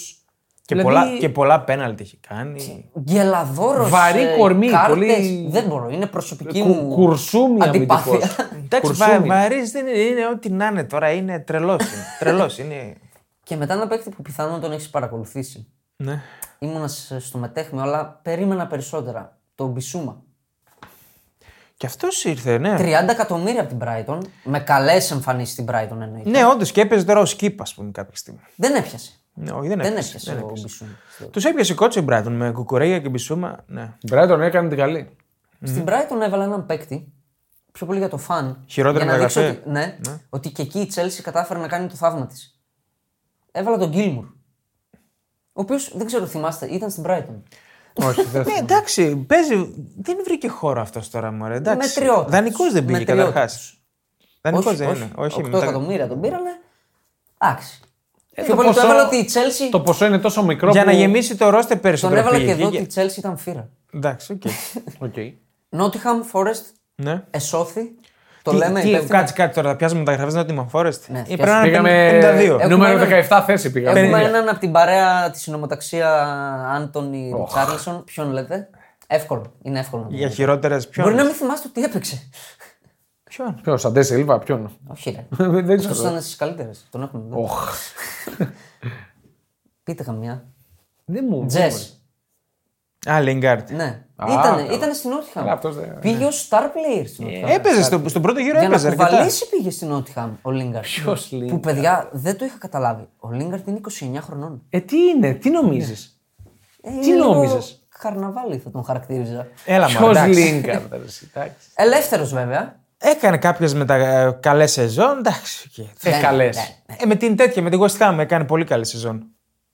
Και, Δηλαδή, πολλά, και πολλά πέναλτι έχει κάνει. Γελαδόρος. Βαρύ κορμί, πολύ- Δεν μπορώ. Είναι προσωπική Κου- μου. κουρσούμι αντιπάθεια. αμυντικός. Εντάξει, βα, Κουρσούμι. βαρύς δεν είναι, είναι ό,τι να είναι τώρα. Είναι τρελός. τρελός είναι. Και μετά ένα παίκτη που πιθανόν τον έχεις παρακολουθήσει. ναι. Ήμουνας σε- στο μετέχμιο, αλλά περίμενα περισσότερα. Το Μπισούμα. Και αυτός ήρθε, ναι. 30 εκατομμύρια από την Brighton. Με καλές εμφανίσεις στην Brighton εννοείται. Ναι, όντως και έπαιζε τώρα ο Σκύπ, ας πούμε, κάποια στιγμή. Δεν έπιασε. Ναι, όχι, δεν Δεν έπαιζε. έπιασε ο Μπισούμα. Τους έπιασε κότσο η Μπράιτον με κουκουρέγια και μπισούμα. Ναι. Η Brighton έκανε την καλή. Στην Brighton έβαλα έναν παίκτη. Πιο πολύ για το φαν. Χειρότερη για να δείξω μεταγραφή. ότι, ναι, ότι και εκεί η Chelsea κατάφερε να κάνει το θαύμα της. Έβαλα τον Γκίλμουρ. Ο οποίος δεν ξέρω, θυμάστε, ήταν στην Brighton. Όχι, δεν Ναι, εντάξει, παίζει. Δεν βρήκε χώρο αυτός τώρα, μωρέ. Εντάξει. Μετριότατος. Δανεικός δεν πήγε Μετριότατος. καταρχάς. Δανεικός όχι, δεν όχι, είναι. Όχι, 8 μετα- εκατομμύρια τον πήρανε. Εντάξει. Ε, Πιο το πολύ το ποσό- έβαλα ότι η Chelsea. Το ποσό είναι τόσο μικρό Για που... να γεμίσει το ρόστερ Τον περισσότερο. έβαλα και πήγε. εδώ ότι Βγήκε- η Chelsea ήταν φύρα. Εντάξει, οκ. Οκ. Nottingham Forest Ναι. εσώθη. Το Τι- λέμε τι, υπεύθυνα. κάτσε κάτι τώρα, θα πιάσουμε μεταγραφές Νότιμα Forest. Ναι, Ή πιάσουμε. πρέπει να είναι Πήγαμε 52. Έχουμε νούμερο έναν- 17 θέση πήγαμε. Έχουμε έναν από την παρέα της συνομοταξία Άντωνι Ριτσάρλσον. Ποιον λέτε; Εύκολο. Είναι εύκολο να το Για βρείτε. χειρότερες Μπορεί ποιον. να μην θυμάστε τι έπαιξε. Ποιον; Ποιος, Αντέ Σίλβα, ποιον; Όχι, ρε. Δεν Αυτός ξέρω. ήταν στις καλύτερες. Τον έχουμε εδώ. Οχ. Πείτε καμιά. Δεν μου. Τζες. Α, Λίνγκαρντ. Ναι. Α, Ήτανε, καλά. ήτανε στην Nottingham. Καλά, αυτός δεν- Πήγε ως star player στην Nottingham. Έπαιζε στο, στον πρώτο γύρο, Για να έπαιζε αρκετά. κουβαλήσει πήγε στην Nottingham ο Λίνγκαρντ. Ποιος Που Lingard? παιδιά δεν το είχα καταλάβει. Ο Λίνγκαρντ είναι 29 χρονών. Ε, τι είναι, τι νομίζεις; Ε, Τι είναι λίγο νόμιζες; Καρναβάλι θα τον χαρακτήριζα. Έλα, Ποιος μωρέ, εντάξει. Λίνγκαρντ. εντάξει. Ελεύθερος βέβαια. Έκανε κάποιες μετα... καλές σεζόν. Εντάξει. οκ. Ε, Δεν- καλές. ναι. Ε, με την τέτοια, με την West Ham έκανε πολύ καλή σεζόν.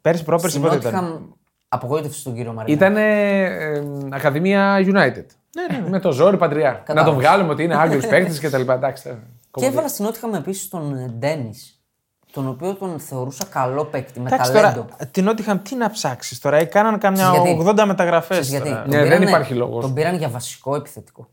Πέρσι, πρόπερσι, Στην πότε ήταν; Nottingham απογοήτευσε τον κύριο Μαρινάκη. Ήταν Ακαδημία United. Με το ζόρι παντριά. Να Κατάλαβα. τον βγάλουμε ότι είναι Άγγλος παίκτης και τα λοιπά. Εντάξει. τώρα. Και έβαλα στην Nottingham επίσης τον Ντένις. Τον οποίο τον θεωρούσα καλό παίκτη με Εντάξει ταλέντο. τώρα, την Nottingham τι να ψάξεις τώρα. Έκαναν καμιά Ξέρεις γιατί; 80 μεταγραφές. Ξέρεις γιατί; Ναι, Τον δεν πήρανε- υπάρχει λόγος. Τον πήραν για βασικό επιθετικό.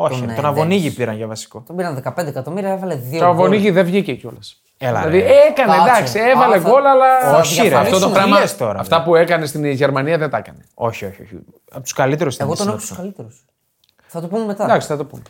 Όχι, τον, τον, ε, τον Αβωνίγη Dennis. πήραν για βασικό. Τον πήραν 15 εκατομμύρια, έβαλε δύο. Το γκολ. Αβωνίγη δεν βγήκε κιόλας. Έλα, Δηλαδή ρε. έκανε, Κάτσε. εντάξει, έβαλε Α, θα- γκολ, αλλά. Όχι, ρε, αυτό το τι πράγμα. λες τώρα, αυτά που έκανε στην Γερμανία δεν τα έκανε. Όχι, όχι, όχι. Από τους καλύτερους Εγώ τον έχω στου καλύτερους. Θα το πούμε μετά. Εντάξει, θα το πούμε.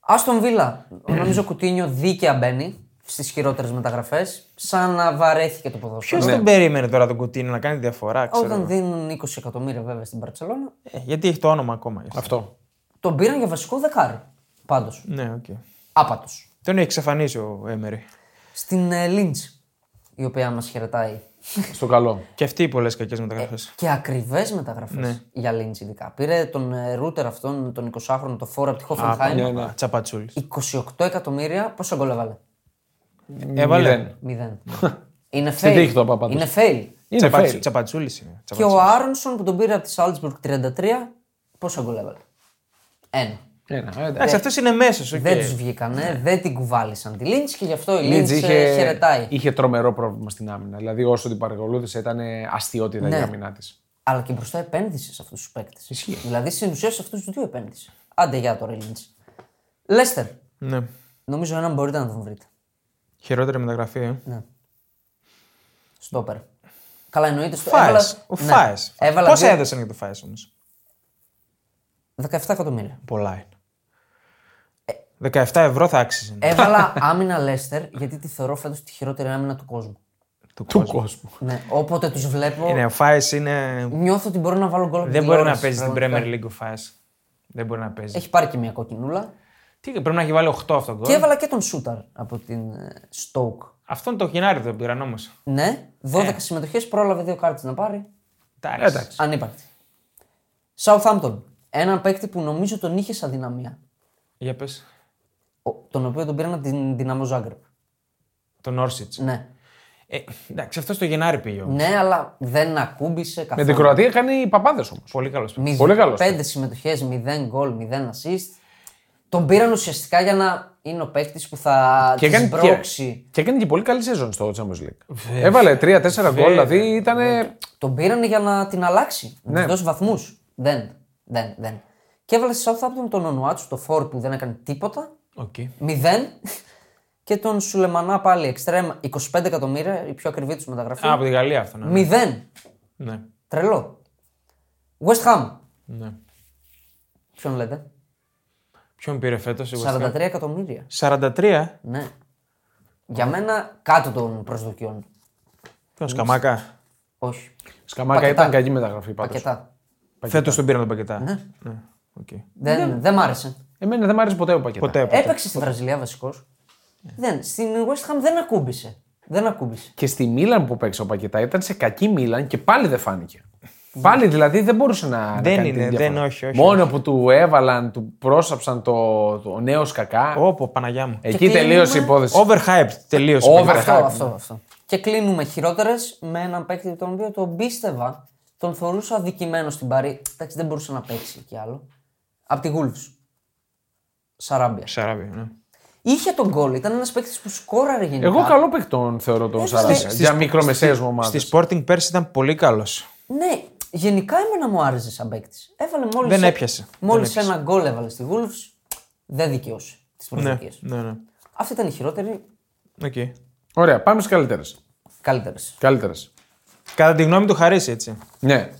Άστον Βίλα. Νομίζω ο Κουτίνιο δίκαια μπαίνει στις χειρότερες μεταγραφές. Σαν να βαρέθηκε το Ποιος ποδόσφαιρο. τον περίμενε τώρα τον Κουτίνο να κάνει διαφορά, ξέρω. Όταν δίνουν 20 εκατομμύρια βέβαια στην Παρσελόνα, Ε, γιατί έχει το όνομα ακόμα. γι' αυτό. Αυτό. τον πήραν για βασικό δεκάρι. Πάντως. Ναι, οκ. Άπατος. Τον έχει εξαφανίσει ο Έμερι. Στην ε, Λίντς, η οποία μας χαιρετάει. Στο καλό. Και αυτοί οι πολλές κακές μεταγραφές. Και ακριβές μεταγραφές Ναι. για Λίντς ειδικά. Πήρε τον ε, Ρούτερ αυτόν, τον 20χρονο, το φορ από τη Χόφενχάιμ. ναι, ναι. Τσαπατσούλης. 28 εκατομμύρια, πόσο γκολ έβαλε; Έβαλε. Μηδέν. Μηδέν. είναι fail. Στην τύχη το είπα πάντως. Είναι fail. Είναι fail. Τσαπατσούλης είναι. Και ο Τσαπατσούλης. Άρονσον που τον πήρε από τη Σάλτσμπουργκ 33, πόσο γκολ έβαλε; Ένα. Ένα, ε, εντάξει. Εντάξει, αυτός είναι μέσος. Δεν τους βγήκανε, δεν την κουβάλισαν τη Λίντς και γι' αυτό η Λίτζ Λίντς είχε, χαιρετάει. είχε τρομερό πρόβλημα στην άμυνα. Δηλαδή, όσο την παρακολούθησε, ήταν αστείωτητα Ναι. η άμυνά της. Αλλά και μπροστά επένδυσες σε αυτούς τους παίκτες. Ισχύει. Δηλαδή στην ουσία σε αυτούς τους δύο επένδυσες. Άντε για τώρα η Λίντς. Λέστερ. Ναι. Νομίζω έναν μπορείτε να τον βρείτε. Χειρότερη μεταγραφή. Ε. Ναι. Στόπερ. Καλά, εννοείται στο. Φάες. έβαλα- Ο ναι. Φάες. Έβαλα Πόσα δύο- έδωσαν για το Φάες όμως; 17 εκατομμύρια. Πολλά είναι. 17 ευρώ θα άξιζε. Έβαλα άμυνα Λέστερ γιατί τη θεωρώ φέτος τη χειρότερη άμυνα του κόσμου. Του Του κόσμου. κόσμου. Ναι, όποτε τους βλέπω, Είναι, ο Φάες είναι. νιώθω ότι μπορώ να βάλω γκολ. από Δεν την μπορεί να τηλεόραση, παίζει στην πραγματικά. Premier League ο Φάες. Δεν μπορεί να παίζει. Έχει πάρει και μια κοκκινούλα. Τι, πρέπει να έχει βάλει 8 αυτό το Και έβαλα και τον Σούταρ από την ε, Stoke. Αυτόν το Γενάρη δεν πήραν όμως. Ναι, 12 ε. συμμετοχές, πρόλαβε δύο κάρτες να πάρει. Εντάξει. Ανύπαρκτη. Southampton. Έναν παίκτη που νομίζω τον είχε σαν δυναμία. Για πες. Ο- Τον οποίο τον πήραν από την Δυναμό Ζάγκρεπ. Τον Όρσιτς. Ναι. Ε, εντάξει, αυτός το Γενάρη πήγε όμως. Ναι, αλλά δεν ακούμπησε Με καθόλου. την Κροατία κάνει παπάδες όμως. Πολύ καλός. Μηδ- Πολύ καλός. Πέντε συμμετοχές, 0 γκολ, 0 assist. Τον πήραν ουσιαστικά για να είναι ο παίκτης που θα Και τη έκανε, μπρώξει. και, και έκανε και πολύ καλή σεζόν στο Champions League. Έβαλε 3-4 γκολ, δηλαδή ήταν. Τον πήραν για να την αλλάξει, να Ναι. τη δώσει βαθμούς. Δεν, δεν, δεν. Και έβαλε στη Southampton τον Ονουάτσου, το φορ που δεν έκανε τίποτα. Οκ. 0. Και τον Σουλεμάνα πάλι εξτρέμ 25 εκατομμύρια, η πιο ακριβή τους μεταγραφή. Α, από τη Γαλλία αυτό. Ναι. 0. ναι. Τρελό. West Ham. ναι. Ποιον λέτε; Ποιον πήρε φέτος, 43 εκατομμύρια. 43. Ναι. Για μένα κάτω των προσδοκιών. Ποιον Σκαμάκα; Όχι. Σκαμάκα Πακετά. ήταν κακή μεταγραφή πάντως. Πακετά. Φέτος τον πήραν τον Πακετά. Ναι. ναι. οκ. Δεν, δεν μ' άρεσε. Εμένα δεν μου άρεσε ποτέ ο Πακετά. Ποτέ. ποτέ. Έπαιξε στη Βραζιλία βασικός. Δεν. Στην West Ham δεν ακούμπησε. Δεν ακούμπησε. Και στη Μίλαν που 'παιξε ο Πακετά ήταν σε κακή Μίλαν και πάλι δεν φάνηκε. Πάλι δηλαδή δεν μπορούσε να. να Δεν κάνει είναι, την δεν, διαφορά. όχι, όχι, Μόνο που του έβαλαν, του πρόσαψαν το, το νέος σκακά. Όπω Παναγιά μου. Εκεί κλείνουμε- τελείωσε η υπόθεση. Overhyped. Τελείωσε. Over- παιδιά. Αυτό, Overhyped, αυτό, αυτό. Και κλείνουμε χειρότερες με έναν παίκτη τον οποίο τον πίστευα. Τον θεωρούσα αδικημένο στην Παρή. Εντάξει, δεν μπορούσε να παίξει κι άλλο. Απ' τη Wolves. Σαράμπια. Σαράβια, ναι. Είχε τον γκολ, ήταν ένας παίκτης που σκόραρε γενικά. Εγώ καλό παιχτόν θεωρώ τον Έβαλε- Σαράβια. Για μικρομεσαίες μου ομάδες. Στη Sporting πέρσι ήταν πολύ καλός. Ναι, γενικά εμένα μου άρεσε σαν παίκτης. Έβαλε μόλις. Δεν έπιασε. Μόλις Δεν ένα γκολ έβαλε στη Wolves. Δεν δικαιούσε τις Ναι, προσδοκίες. ναι, ναι. Αυτή ήταν η χειρότερη. Οκ. Ωραία, πάμε στις καλύτερες. Καλύτερες. Καλύτερες. Κατά τη γνώμη του Χάρη Σί έτσι. Ναι.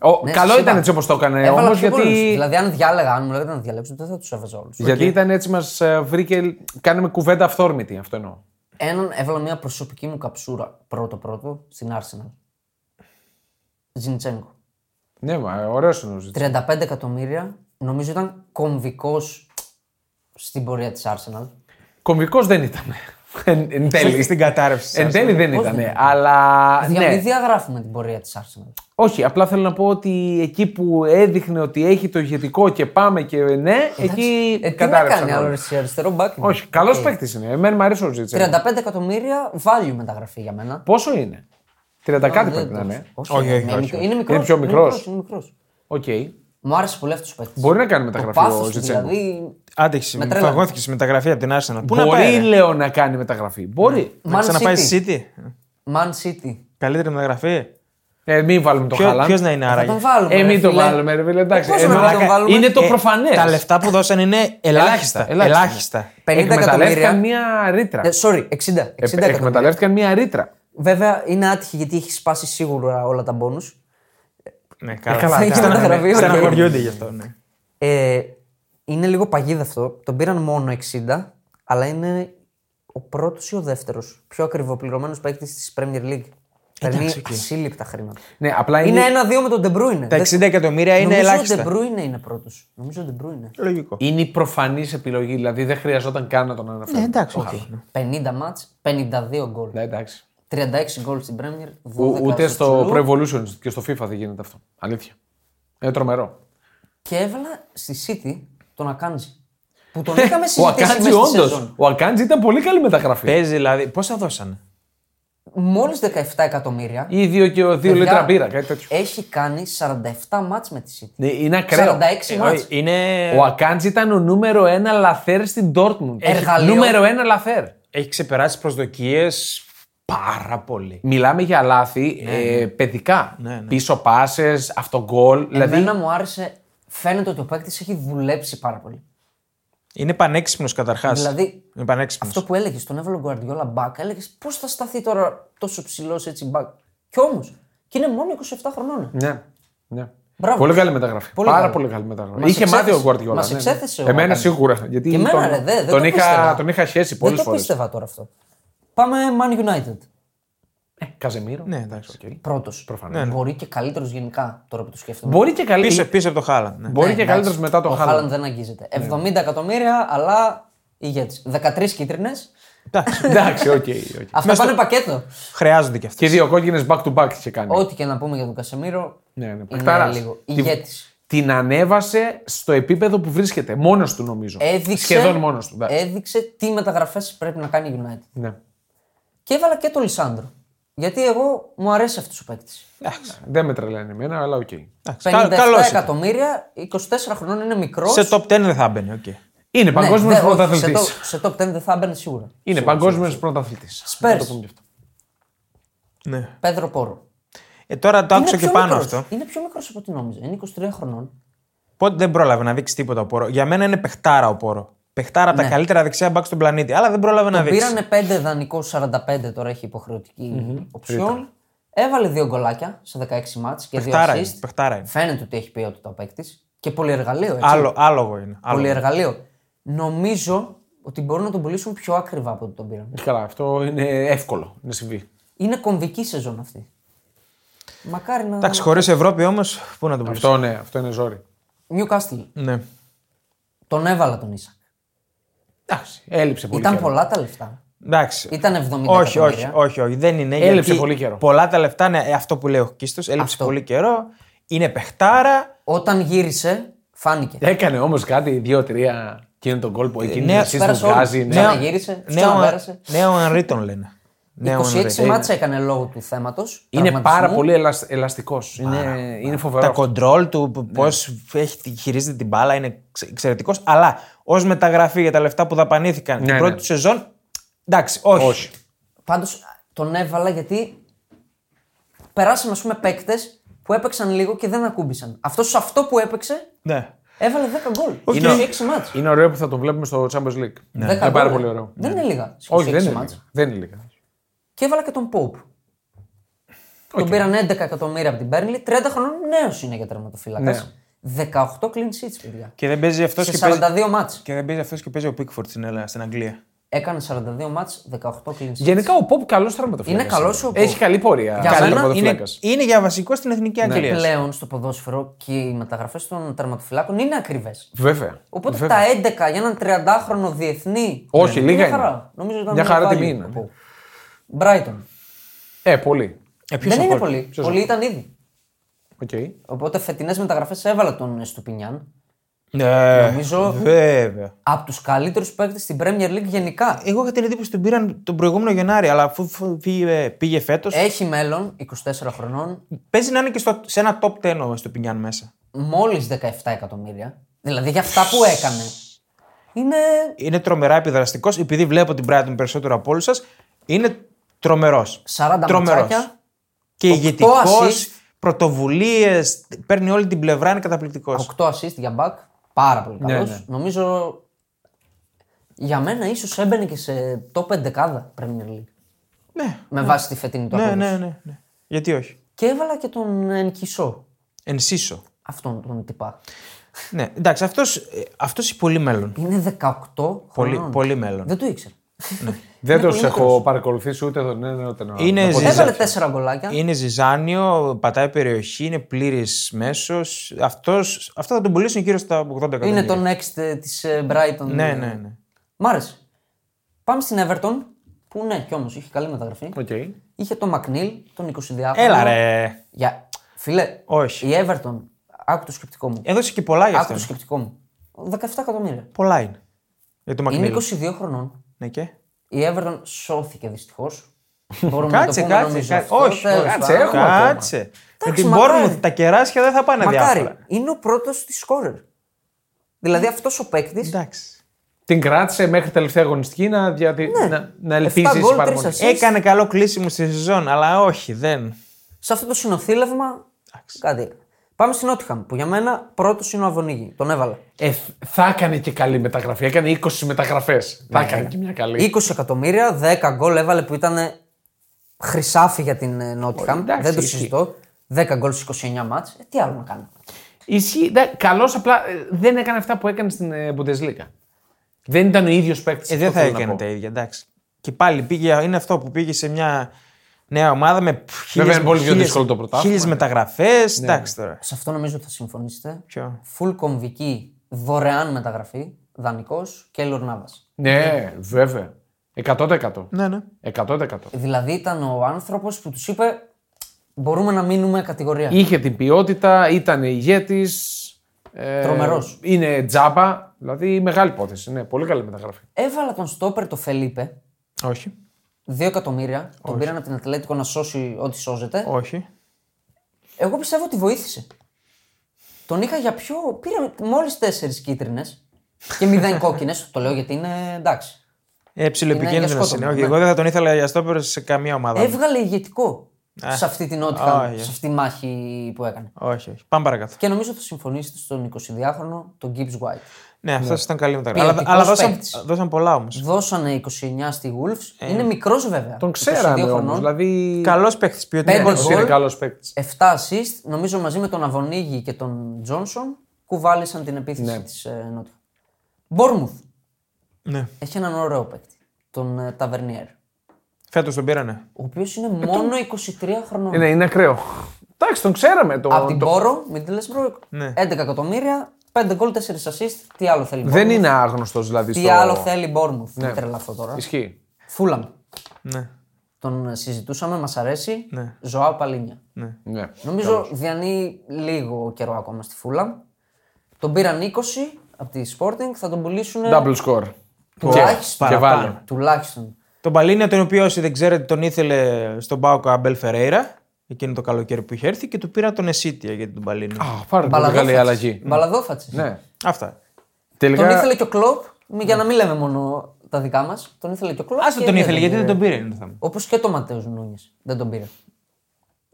Ο, Ναι, καλό σίγουρα. ήταν έτσι όπως το έκανε Έβαλα όμως πιο πολλούς. γιατί, Δηλαδή, αν διάλεγα, αν μου λέγατε να διαλέξω, δεν θα τους έβαζα όλους. γιατί ήταν έτσι μας βρήκε. Κάναμε κουβέντα αυθόρμητη. Αυτό εννοώ. Έναν έβαλα μια προσωπική μου καψούρα πρώτο-πρώτο στην Arsenal. Ζιντσένκο. Ναι, μα ωραίος είναι ο Ζίντσι. 35 εκατομμύρια. Νομίζω ήταν κομβικός στην πορεία της Arsenal. Κομβικός δεν ήταν. Εν, εν τέλει. Στην κατάρρευση. Εν τέλει δεν Πώς ήταν. δεν ήταν. Αλλά. Για Ναι. μην διαγράφουμε την πορεία της Arsenal. Όχι, απλά θέλω να πω ότι εκεί που έδειχνε ότι έχει το ηγετικό και πάμε και ναι, εκεί Ε, τι να κατάρρευσαν κάνει όλα. άλλο εσύ, αριστερό μπακ. είναι. Όχι, καλός Οκ. παίκτης είναι. Εμένα μου αρέσει ο Ζίντσι. 35 εκατομμύρια value μεταγραφή για μένα. Πόσο είναι, 30 κάτι Δεν πρέπει να το- είναι. Όχι, Όχι, είναι, όχι, είναι, όχι, μικρό- όχι. είναι μικρός, Είναι πιο μικρός. Είναι μικρός. Οκ. Μου άρεσε πολύ αυτός ο παίκτης. Μπορεί να κάνει Το μεταγραφή ο πάθος του Ζητσέγκο. δηλαδή. Άντεξε, Με τρέλανε. φαγώθηκε στη μεταγραφή από την Arsenal. Πού να Μπορεί, πάει, ρε? λέω, να κάνει μεταγραφή. Μπορεί. να Man ξαναπάει City. στη City. Man City. Καλύτερη μεταγραφή. Ε, μην βάλουμε το Ποιο Χάλαντ. να είναι Θα άραγε. τον βάλουμε. Ε, ρε μην το φίλε. βάλουμε, ρε φίλε. Εντάξει. πώς Ε, να μαλάκα, τον βάλουμε? Είναι το Ε, προφανέ. Τα λεφτά που δώσαν είναι ελάχιστα. ελάχιστα. Ελάχιστα. 50 Εκμεταλλεύτηκαν εκατομμύρια. μία ρήτρα. Ε, sorry, 60. 60 Ε, εκατομμύρια. Εκμεταλλεύτηκαν μία ρήτρα. Βέβαια είναι άτυχη γιατί έχει σπάσει σίγουρα όλα τα μπόνους. Ναι, καλά. καλά, Θα είχε καλά, μεταγραφεί. οκ. Στεναχωριούνται γι' αυτό. Ναι. Ε, είναι λίγο παγίδα αυτό. Τον πήραν μόνο 60, αλλά είναι ο πρώτος ή ο δεύτερος πιο ακριβοπληρωμένος παίκτης της Premier League. Παίρνει οκ. ασύλληπτα χρήματα. Ναι, απλά Είναι είναι. ένα-δύο με τον De Bruyne. Τα 60 εκατομμύρια είναι Νομίζω ελάχιστα. ο De Bruyne είναι πρώτος. Νομίζω ο De Bruyne. Λογικό. Είναι η προφανής επιλογή, δηλαδή δεν χρειαζόταν καν να τον αναφέρω. Ναι, εντάξει, οκ. 50 ματς, 52 γκολ. Ναι, εντάξει. 36 γκολ στην Premier. 12 Ο- ούτε στο Pro Pro Evolution και στο FIFA δεν γίνεται αυτό. Αλήθεια. Είναι τρομερό. Και έβαλα στη City τον Ακάντζι. Που τον είχαμε Ο συζητήσει Ακάντζι, μες στη όντως. σεζόν. Ο Ακάντζι ήταν πολύ καλή μεταγραφή. Παίζει δηλαδή. Πόσα δώσανε; Μόλις 17 εκατομμύρια Ή δύο, και δύο Παιδιά, λίτρα μπύρα, κάτι τέτοιο. έχει κάνει 47 ματς με τη City. Ναι, είναι ακραίο. 46 μάτς. Είναι... Ο Ακάντζη ήταν ο νούμερο ένα λαθέρ στην Dortmund. Εργαλείο. Νούμερο ένα λαθέρ. Έχει ξεπεράσει τι προσδοκίες πάρα πολύ. Μιλάμε για λάθη ε, παιδικά. Ναι, ναι. Πίσω πάσες, αυτογκολ. Δηλαδή. Εμένα μου άρεσε, φαίνεται ότι ο παίκτης έχει δουλέψει πάρα πολύ. Είναι πανέξυπνος καταρχάς. Δηλαδή, Είναι πανέξυπνος. Αυτό που έλεγες, τον έβαλε ο Γκουαρδιόλα μπακ, έλεγες πώς θα σταθεί τώρα τόσο ψηλός έτσι μπακ. Κι όμως, και είναι μόνο 27 χρονών. Ναι. ναι. Μπράβο. Πολύ καλή μεταγραφή. Πολύ Πάρα καλή. πολύ καλή μεταγραφή. Μας Είχε μάθει ο εξέθεσε- Γκουαρδιόλα. μας ναι, ναι. εξέθεσε ο Εμένα Ακάντζι. σίγουρα. Γιατί Και εμένα, τον, ρε, δε, δεν τον, το είχα, πίστευα. τον είχα χέσει πολλές Δεν το φορές. πίστευα τώρα αυτό. Πάμε Man United. Κασεμίρο. Ναι, εντάξει. Οκ. Πρώτος. Προφανώς. Μπορεί και καλύτερος γενικά τώρα που το σκέφτομαι. Μπορεί και καλύτερο. Πίσω, πίσω από το Χάλαντ. Ναι. Μπορεί Ναι, και εντάξει. καλύτερος μετά το Ο Χάλαντ. Χάλαντ δεν αγγίζεται. 70 εκατομμύρια, αλλά ηγέτης. 13 κίτρινες. Εντάξει. Εντάξει, οκ. οκ. Αυτά Μες πάνε στο- πακέτο. Χρειάζονται και αυτές. Και δύο κόκκινες back to back είχε κάνει. Ό,τι και να πούμε για τον Κασεμίρο. Ναι, ναι. Είναι Παιχτάρας. λίγο. Τη- Ηγέτης. Την ανέβασε στο επίπεδο που βρίσκεται. Μόνος του νομίζω. Έδειξε, Σχεδόν μόνος του. εντάξει. έδειξε τι μεταγραφές πρέπει να κάνει η United. Ναι. Και έβαλα και τον Λισάνδρο. Γιατί εγώ μου αρέσει αυτός ο παίκτης. Δεν με τρελαίνει εμένα, αλλά οκ. 57 Καλός εκατομμύρια, 24 χρονών είναι μικρός. Σε top 10 δεν θα μπαίνει. οκ. Είναι Ναι, παγκόσμιος πρωταθλητής. σε, το- σε top 10 δεν θα έμπαινε σίγουρα. Είναι παγκόσμιος πρωταθλητής. Spurs. Ναι. Πέδρο Πόρο. Ε, τώρα το άκουσα Είναι και πιο πάνω μικρός. αυτό. Είναι πιο μικρός από ό,τι νόμιζα. Είναι 23 χρονών. Πότε δεν πρόλαβε να δείξει τίποτα ο Πόρο. Για μένα είναι παιχτάρα ο Πόρο. Παιχτάρα από τα Ναι. καλύτερα δεξιά μπακ στον πλανήτη. Αλλά δεν πρόλαβε να δείξει. Πήρανε 5 δανεικό 45, τώρα έχει υποχρεωτική οψιόν. Έβαλε δύο γκολάκια σε 16 ματς και Παιχτάρα δύο είναι, assist. παιχτάρα είναι. Φαίνεται ότι έχει ποιότητα ο παίκτη. Και πολυεργαλείο, έτσι. Άλλο, άλογο είναι. Άλογο. Πολυεργαλείο. Νομίζω ότι μπορούν να τον πουλήσουν πιο ακριβά από ό,τι τον πήραν. Καλά, αυτό είναι εύκολο να συμβεί. Είναι κομβική σεζόν αυτή. Μακάρι να. Εντάξει, χωρίς Ευρώπη όμως, πού να το πουλήσεις; Αυτό ναι, αυτό είναι ζόρι. Newcastle. Ναι. Τον έβαλα τον Ίσακ. Εντάξει, έλειψε πολύ. Ήταν καιρό. πολλά τα λεφτά. Εντάξει. Ήταν 70 όχι, όχι, εκατομμύρια. όχι, όχι, δεν είναι. Έλειψε γιατί πολύ καιρό. Πολλά τα λεφτά είναι ε, αυτό που λέει ο Κίστος. Έλειψε Αυτό. πολύ καιρό. Είναι παιχτάρα. Όταν γύρισε, φάνηκε. Έκανε όμως κάτι, δύο-τρία εκείνο τον κόλπο εκείνη νέα- την assist πέρασε που όλους. βγάζει. Ναι. Ναι. Ξαναγύρισε, τους ξαναπέρασε. νέο Ανρί τον λένε. Νέο 26 Ανρί. μάτσα έκανε λόγω του θέματος. Είναι πάρα πολύ ελαστικός. Είναι, είναι Τα φοβερό. κοντρόλ του, πώς χειρίζεται την μπάλα είναι εξαιρετικός. Αλλά ως μεταγραφή για τα λεφτά που δαπανήθηκαν την Ναι, πρώτη ναι. του σεζόν. Εντάξει, όχι. Όχι. Πάντως τον έβαλα γιατί περάσαμε, ας πούμε, παίκτες που έπαιξαν λίγο και δεν ακούμπησαν. Αυτός σε αυτό που έπαιξε Ναι. έβαλε 10 γκολ. Είναι- Είναι 6 μάτς. Είναι ωραίο που θα το βλέπουμε στο Champions League. 10 Είναι πάρα γκολ. πολύ ωραίο. Δεν είναι λίγα. σε Όχι, 26 δεν είναι, μάτς. λίγα. Δεν είναι λίγα. Και έβαλα και τον Pope. Τον πήραν 11 εκατομμύρια από την Burnley. 30 χρονών νέος είναι για τερματοφύλακας. Ναι. 18 clean sheets, παιδιά. Και δεν παίζει αυτός Σε και, παίζει... 42 μάτς. και δεν παίζει αυτός και παίζει ο Pickford στην, Ελλάδα- στην Αγγλία. Έκανε 42 ματς, 18 clean sheets. Γενικά ο Ποπ καλός τερματοφύλακας. Είναι καλός ο Ποπ. Έχει καλή πορεία. Για σαν μένα Είναι, τερματοφύλακας. είναι για βασικό στην εθνική Αγγλία. Πλέον στο ποδόσφαιρο και οι μεταγραφές των τερματοφυλάκων είναι ακριβές. Βέβαια. Οπότε Βέβαια. τα 11 για έναν 30χρονο διεθνή. Όχι, είναι λίγα μια είναι. χαρά. Νομίζω ήταν Μια χαρά value τιμή είναι, από- Brighton. Ε, πολύ. Ε, ποιος Δεν είναι από- πολύ. Πολλοί ήταν ήδη. Οκ. Οπότε φετινές μεταγραφές έβαλα τον Εστουπινιάν. Ναι, Νομίζω- Βέβαια. Από τους καλύτερους παίκτες στην Premier League γενικά. Εγώ είχα την εντύπωση ότι τον πήραν τον προηγούμενο Γενάρη, αλλά αφού φ- πήγε, πήγε φέτος. Έχει μέλλον, 24 χρονών, Παίζει να είναι και στο, σε ένα top 10 στο Πινιάν μέσα. μόλις 17 εκατομμύρια. Δηλαδή για αυτά που έκανε. Είναι. Είναι τρομερά επιδραστικός, επειδή βλέπω την Brighton περισσότερο από όλους σας. Είναι τρομερός. 40 ματσάκια. Και Οκτώ ηγετικός, assist. πρωτοβουλίες, παίρνει όλη την πλευρά, είναι καταπληκτικός. 8 assist για back. Πάρα πολύ Ναι, καλός. ναι. Νομίζω για μένα ίσως έμπαινε και σε top 11 Premier League. Ναι, Με βάση τη φετινή του ναι, απόδοση. ναι, ναι, ναι. Γιατί όχι; Και έβαλα και τον Ενκισό. Ενσύσω. Αυτόν τον τυπά. Ναι, εντάξει, αυτός αυτός έχει πολύ μέλλον. Είναι 18 Πολύ, χρονών. πολύ μέλλον. Δεν το ήξερα. Δεν Είναι τους πολύ έχω μικρός. παρακολουθήσει ούτε τον ένα ούτε τον άλλο. Είναι Από ζυζα- τις- Έβαλε 4 γκολάκια. Είναι ζιζάνιο, πατάει περιοχή, είναι πλήρης μέσος. Αυτό θα τον πουλήσουν γύρω στα 80 εκατομμύρια. Είναι το next της Brighton. Ναι, ναι, ναι. Μ' άρεσε. Πάμε στην Everton. Που ναι, κι όμως είχε καλή μεταγραφή. Οκ. Είχε τον Μακνίλ, τον 22χρονο. Έλα ρε. Για... Φίλε, Όχι. η Everton, άκου το σκεπτικό μου. Έδωσε και πολλά για άκου αυτό. το σκεπτικό μου. 17 εκατομμύρια. Πολλά είναι. Για το Είναι Μακνίλ. 22 χρονών. Ναι και; Η Everton σώθηκε δυστυχώς. Μπορούμε να το Κάτσε, πούμε κάτσε. νομίζω κάτσε. αυτό. Όχι, Τέλος κάτσε, πάντων. έχουμε Κάτσε. Με Εντάξει, την μακάρι. Bournemouth τα κεράσια δεν θα πάνε Μακάρι. διάφορα. Είναι ο πρώτος της σκόρερ. Δηλαδή αυτός ο παίκτη. Εντάξει. Την κράτησε μέχρι τελευταία αγωνιστική να, διατη... να, να ελπίζεις Εφτά γκολ, πάρα τρεις πολύ. assist. Έκανε καλό κλείσιμο στη σεζόν, αλλά όχι, δεν. Σε αυτό το συνοθήλευμα. Κάτι έκανε. Πάμε στην Νότιχαμ που για μένα πρώτος είναι ο Αβωνίγη. Τον έβαλα. Ε, θα έκανε και καλή μεταγραφή. Έκανε 20 μεταγραφές. Θα Ναι. έκανε και μια καλή. 20 εκατομμύρια, 10 γκολ έβαλε που ήταν χρυσάφι για την ε, Νότιχαμ. εντάξει, Δεν το ισχύει. συζητώ. 10 γκολ στις 29 μάτς. Ε, τι άλλο να κάνω. Ισχύει. Καλός απλά ε, δεν έκανε αυτά που έκανε στην ε, Bundesliga. Δεν ήταν ο ίδιος παίκτης. Ε, δεν θα έκανε τα ίδια, εντάξει. Και πάλι πήγε, είναι αυτό που πήγε σε μια Νέα ομάδα με Βέβαια, είναι πολύ πιο δύσκολο το πρωτάθλημα, Χίλιες ναι. μεταγραφές. Εντάξει τώρα. Σε αυτό νομίζω θα συμφωνήσετε. Ποιο; Full κομβική δωρεάν μεταγραφή, δανεικός και Νάβα. Ναι, βέβαια. 100%. Ναι, ναι. 100%. Δηλαδή ήταν ο άνθρωπος που τους είπε: Μπορούμε να μείνουμε κατηγορία. Είχε την ποιότητα, ήταν ηγέτης. Ε, Τρομερός. Είναι τζάμπα. Δηλαδή μεγάλη υπόθεση. Ναι, πολύ καλή μεταγραφή. Έβαλα τον στόπερ το Φελίπε, Όχι. 2 εκατομμύρια. Τον πήραν από την Ατλέτικο να σώσει ό,τι σώζεται. Όχι. Εγώ πιστεύω ότι βοήθησε. Τον είχα για πιο. Πήρε μόλις 4 κίτρινες και 0 κόκκινες. Το λέω γιατί είναι εντάξει. Ε, ψιλοεπικίνδυνος για είναι. σκότωμα, Όχι, ναι. εγώ δεν θα τον ήθελα για στόπερ σε καμία ομάδα. Έβγαλε ηγετικό σε αυτή την Νότια, όχι. σε αυτή τη μάχη που έκανε. Όχι, όχι. Πάμε παρακάτω. Και νομίζω θα συμφωνήσετε στον 22χρονο, τον Gibbs White. Ναι, αυτός ήταν καλή μεταγραφή. Αλλά, Ποιοτικός αλλά δώσαν, παίκτης. δώσαν πολλά όμως. Δώσανε 29 στη Wolves. Είναι μικρός βέβαια. Ε. Τον 22 ξέραμε όμως. χρονών. Δηλαδή. Καλός παίχτη, Πέντε ποιοτικό. γκολ. είναι καλός παίκτης. 7 assist, νομίζω μαζί με τον Αβωνίγη και τον Τζόνσον κουβάλισαν την επίθεση Ναι. της ε, Νότια. Μπόρμουθ Ναι. έχει έναν ωραίο παίκτη, τον ε, Ταβερνιέρ, Φέτος τον πήρανε. ο οποίος είναι μόνο 23 χρονών. Είναι, είναι ακραίο. Εντάξει, τον ξέραμε. Το, Από την το- Μπόρο, Middlesbrough, Ναι. 11 εκατομμύρια, 5 γκολ, 4 assist. Τι άλλο θέλει Δεν Bournemouth? είναι άγνωστος δηλαδή. Τι στο... άλλο θέλει Μπόρμουθ. Ναι. τρελά αυτό τώρα. Ισχύει. Φούλαμ. Ναι. Τον ε, συζητούσαμε, μας αρέσει. Ναι. Ζωάο Παλίνια. ναι. Ναι. Νομίζω διανύει λίγο καιρό ακόμα στη Φούλαμ. Τον πήραν 20 από τη Sporting, θα τον πουλήσουν. Double score. Τουλάχιστον. Και Παραπάνω. βάλε. Τουλάχιστον. Τον Παλίνια, τον οποίο όσοι δεν ξέρετε, τον ήθελε στον Πάοκο Αμπέλ Φερέιρα, εκείνο το καλοκαίρι που είχε έρθει και του πήρα τον Εσίτια για τον Παλίνια. Α, πάρα πολύ μεγάλη αλλαγή. Μπαλαδόφατσε. Ναι. Αυτά. Τελικά. Τον ήθελε και ο Κλοπ, μη- για να μην λέμε μόνο τα δικά μας. Τον ήθελε και ο Κλοπ. Άστο τον ήθελε, γιατί δεν τον πήρε, είναι το θέμα. Όπως και το Ματέος Νούνιες. Δεν τον πήρε.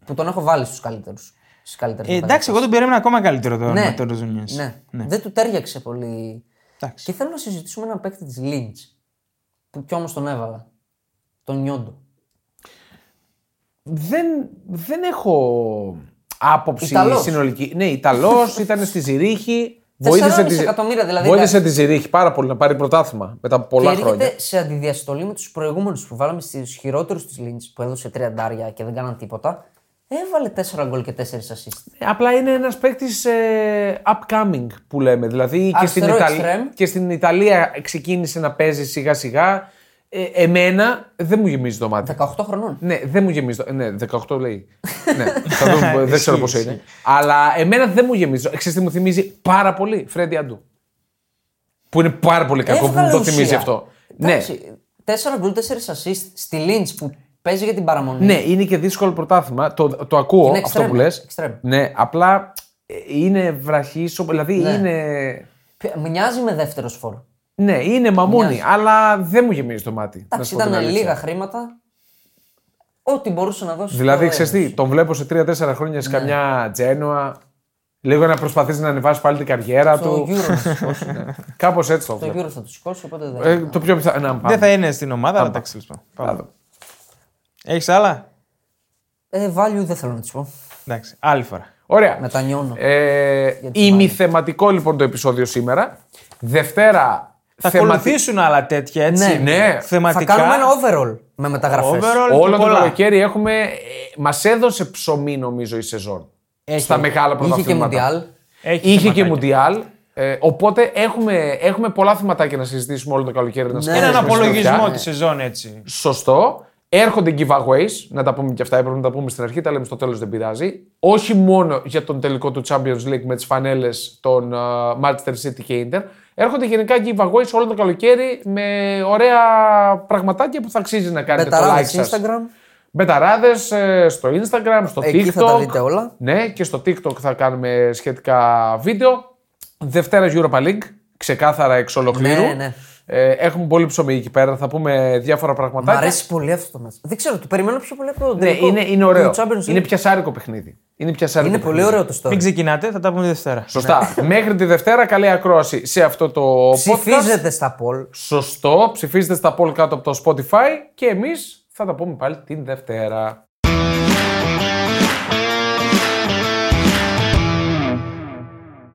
Που τον έχω βάλει στους καλύτερους. Στις καλύτερες Ε, εντάξει, εγώ τον περίμενα ακόμα καλύτερο τον ναι, Ματέος Ζουνιές. ναι. Δεν του τέριαξε πολύ. Εντάξει. Και θέλω να συζητήσουμε έναν παίκτη της Λίντς. Που κι όμως τον έβαλα. Τον Νιόντο. Δεν, δεν έχω άποψη Ιταλός. συνολική. Ναι, Ιταλός, ήταν στη Ζηρίχη. 4,5 τη- εκατομμύρια δηλαδή, Βοήθησε εντάξει. τη Ζηρίχη πάρα πολύ να πάρει πρωτάθλημα μετά από πολλά και χρόνια. έρχεται σε αντιδιαστολή με τους προηγούμενους που βάλαμε στους χειρότερους της Λίντ που έδωσε τριαντάρια και δεν κάναν τίποτα. Έβαλε 4 γκολ και 4 assist. Απλά είναι ένας παίκτης upcoming που λέμε. Δηλαδή και στην, Αριστερό Ιταλία, εξτρέμ. και στην Ιταλία ξεκίνησε να παίζει σιγά σιγά. Ε, εμένα δεν μου γεμίζει το μάτι. 18 χρονών. Ναι, δεν μου γεμίζει. το- Ναι, 18 λέει. ναι, θα δούμε, δεν ξέρω πόσο είναι. Αλλά εμένα δεν μου γεμίζει. Ξέρετε τι μου θυμίζει πάρα πολύ; Φρέντι Αντού. Που είναι πάρα πολύ κακό που μου Έβγαλε το ουσία. θυμίζει αυτό. Ναι, Εντάξει, 4 γκολ, 4 assist στη Λίντς που παίζει για την παραμονή. ναι, είναι και δύσκολο πρωτάθλημα. Το, το ακούω Είναι αυτό που extreme, λες. extreme. Ναι, απλά ε, είναι βραχή. Δηλαδή Ναι. είναι. Π- Μοιάζει με δεύτερο φόρ. Ναι, είναι μαμούνι, Μοιάζει. αλλά δεν μου γεμίζει το μάτι. να Εντάξει, σου πω την ήταν αλήθεια. λίγα χρήματα. Ό,τι μπορούσε να δώσει. Δηλαδή, το ξέρεις τι, έδωσε. τον βλέπω σε 3-4 χρόνια σε καμιά Τζένοα. Λίγο να προσπαθήσει να ανεβάσει πάλι την καριέρα Το του. Euro θα το σηκώσει. Κάπως έτσι το Το βλέπω. Euro θα το σηκώσει, οπότε δεν. Ε, το πιο πιθανό. Να, Δεν πάμε. θα είναι στην ομάδα, αλλά εντάξει, τέλο πάντων. Έχεις άλλα; Ε, value δεν θέλω να τη πω. Εντάξει, άλλη φορά. Ωραία. Μετανιώνω. Ε, ημιθεματικό λοιπόν το επεισόδιο σήμερα. Δευτέρα. Θα θεματι- ακολουθήσουν άλλα τέτοια έτσι. Ναι. Ναι. Θεματικά. Θα κάνουμε ένα overall με μεταγραφές. Overall Όλο και το πολλά. καλοκαίρι έχουμε. Ε, Μας έδωσε ψωμί νομίζω η σεζόν. Έχει. Στα μεγάλα Είχε και πρωταθλήματα. Μουντιάλ. Έχει Είχε και θεματάκια. Μουντιάλ. Ε, οπότε έχουμε, έχουμε πολλά θεματάκια να συζητήσουμε όλο το καλοκαίρι. Να Ναι. Έναν σκάσουμε απολογισμό συντροφιά. τη σεζόν έτσι. Σωστό. Έρχονται giveaways, να τα πούμε και αυτά, έπρεπε να τα πούμε στην αρχή, τα λέμε στο τέλος, δεν πειράζει. Όχι μόνο για τον τελικό του Champions League με τις φανέλες των uh, Manchester City και Inter. Έρχονται γενικά giveaways όλο το καλοκαίρι με ωραία πραγματάκια που θα αξίζει να κάνετε το like Μπεταράδε σας. Instagram. Μπεταράδες ε, στο Instagram, στο Εκεί TikTok. θα τα δείτε όλα. Ναι, και στο TikTok θα κάνουμε σχετικά βίντεο. Δευτέρας Europa League, ξεκάθαρα εξ ολοκλήρου. Ναι, ναι. Ε, έχουμε πολύ ψωμί εκεί πέρα, θα πούμε διάφορα Μ' πραγματάκια. αρέσει πολύ αυτό το match. Δεν ξέρω, το περιμένω πιο πολύ από το Ναι, τελικό είναι, είναι ωραίο. του Champions League. Είναι πιασάρικο παιχνίδι. Είναι, πιασάρικο Είναι πολύ παιχνίδι. ωραίο το story. Μην ξεκινάτε, θα τα πούμε τη Δευτέρα. Σωστά. Μέχρι τη Δευτέρα, καλή ακρόαση σε αυτό το podcast. Ψηφίζετε στα poll. Σωστό. Ψηφίζετε στα poll κάτω από το Spotify και εμείς θα τα πούμε πάλι την Δευτέρα.